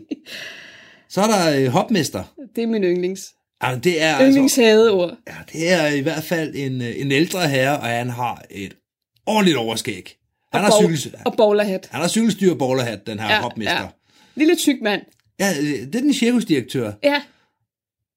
Så er der øh, hopmester. Det er min yndlings. Ja, det er altså, Yndlingshadeord. ja, det er i hvert fald en, øh, en ældre herre, og han har et ordentligt overskæg. Han har, Bov- cykel, og bowlerhat. han har cykelstyr og bowlerhat, den her ja, hopmester. ja. Lille tyk mand. Ja. øh, det er den cirkusdirektør. Ja,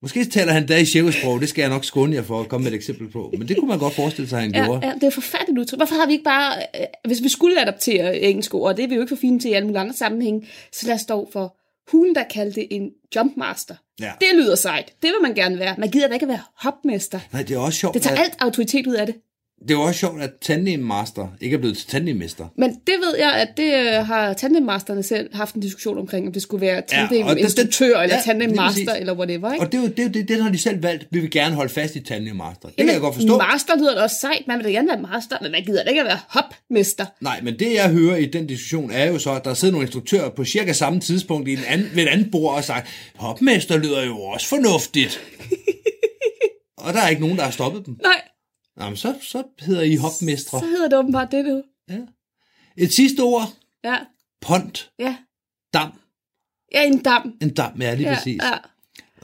Måske taler han der i cirkussprog, det skal jeg nok skåne jer for at komme med et eksempel på. Men det kunne man godt forestille sig, han ja, gjorde. ja, det er forfærdeligt udtryk. Hvorfor har vi ikke bare, øh, hvis vi skulle adaptere engelsk ord, og det er vi jo ikke for fine til i alle mulige andre sammenhænge, så lad os dog for hulen, der kaldte en jumpmaster. Ja. Det lyder sejt. Det vil man gerne være. Man gider da ikke at være hopmester. Nej, det er også sjovt, Det tager alt autoritet ud af det. Det er også sjovt, at tandemmaster ikke er blevet til tandemmester. Men det ved jeg, at det øh, har tandemmasterne selv haft en diskussion omkring, om det skulle være det- tandem-instruktør det- eller ja, tandem-master eller whatever, ikke? Og det er jo det, jo det, den har de selv valgt. Vi vil gerne holde fast i tandemmaster. Det kan jeg godt forstå. Master lyder da også sejt. Man vil da gerne være master, men man gider da ikke at være hopmester. Nej, men det jeg hører i den diskussion er jo så, at der sidder nogle instruktører på cirka samme tidspunkt i en anden, ved et andet bord og sagt, hopmester lyder jo også fornuftigt. og der er ikke nogen, der har stoppet dem. Nej, Jamen, så, så hedder I hopmestre. så hedder det åbenbart det nu. Et sidste ord. Ja, Pont. ja. Dam. Ja, en dam. En dam, ja, lige Ja, præcis. ja,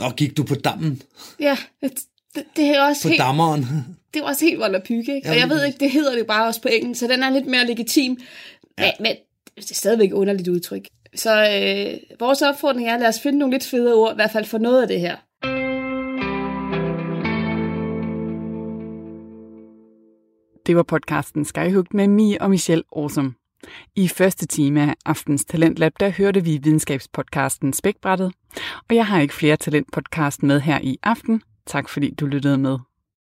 Og gik du på dammen? ja. Det, det, er også På helt, dammeren? det er også helt volapyk, ikke? Ja, Og jeg ved ikke, det hedder det bare også på engelsk, så den er lidt mere legitim. Ja. Men, men det er stadigvæk et underligt udtryk. Så øh, vores opfordring er, lad os finde nogle lidt fede ord, i hvert fald for noget af det her. Det var podcasten Skyhooked med Mi og Michelle Awesome. I første time af Aftens Talentlab, der hørte vi videnskabspodcasten Spækbrættet, og jeg har ikke flere talentpodcast med her i aften. Tak fordi du lyttede med.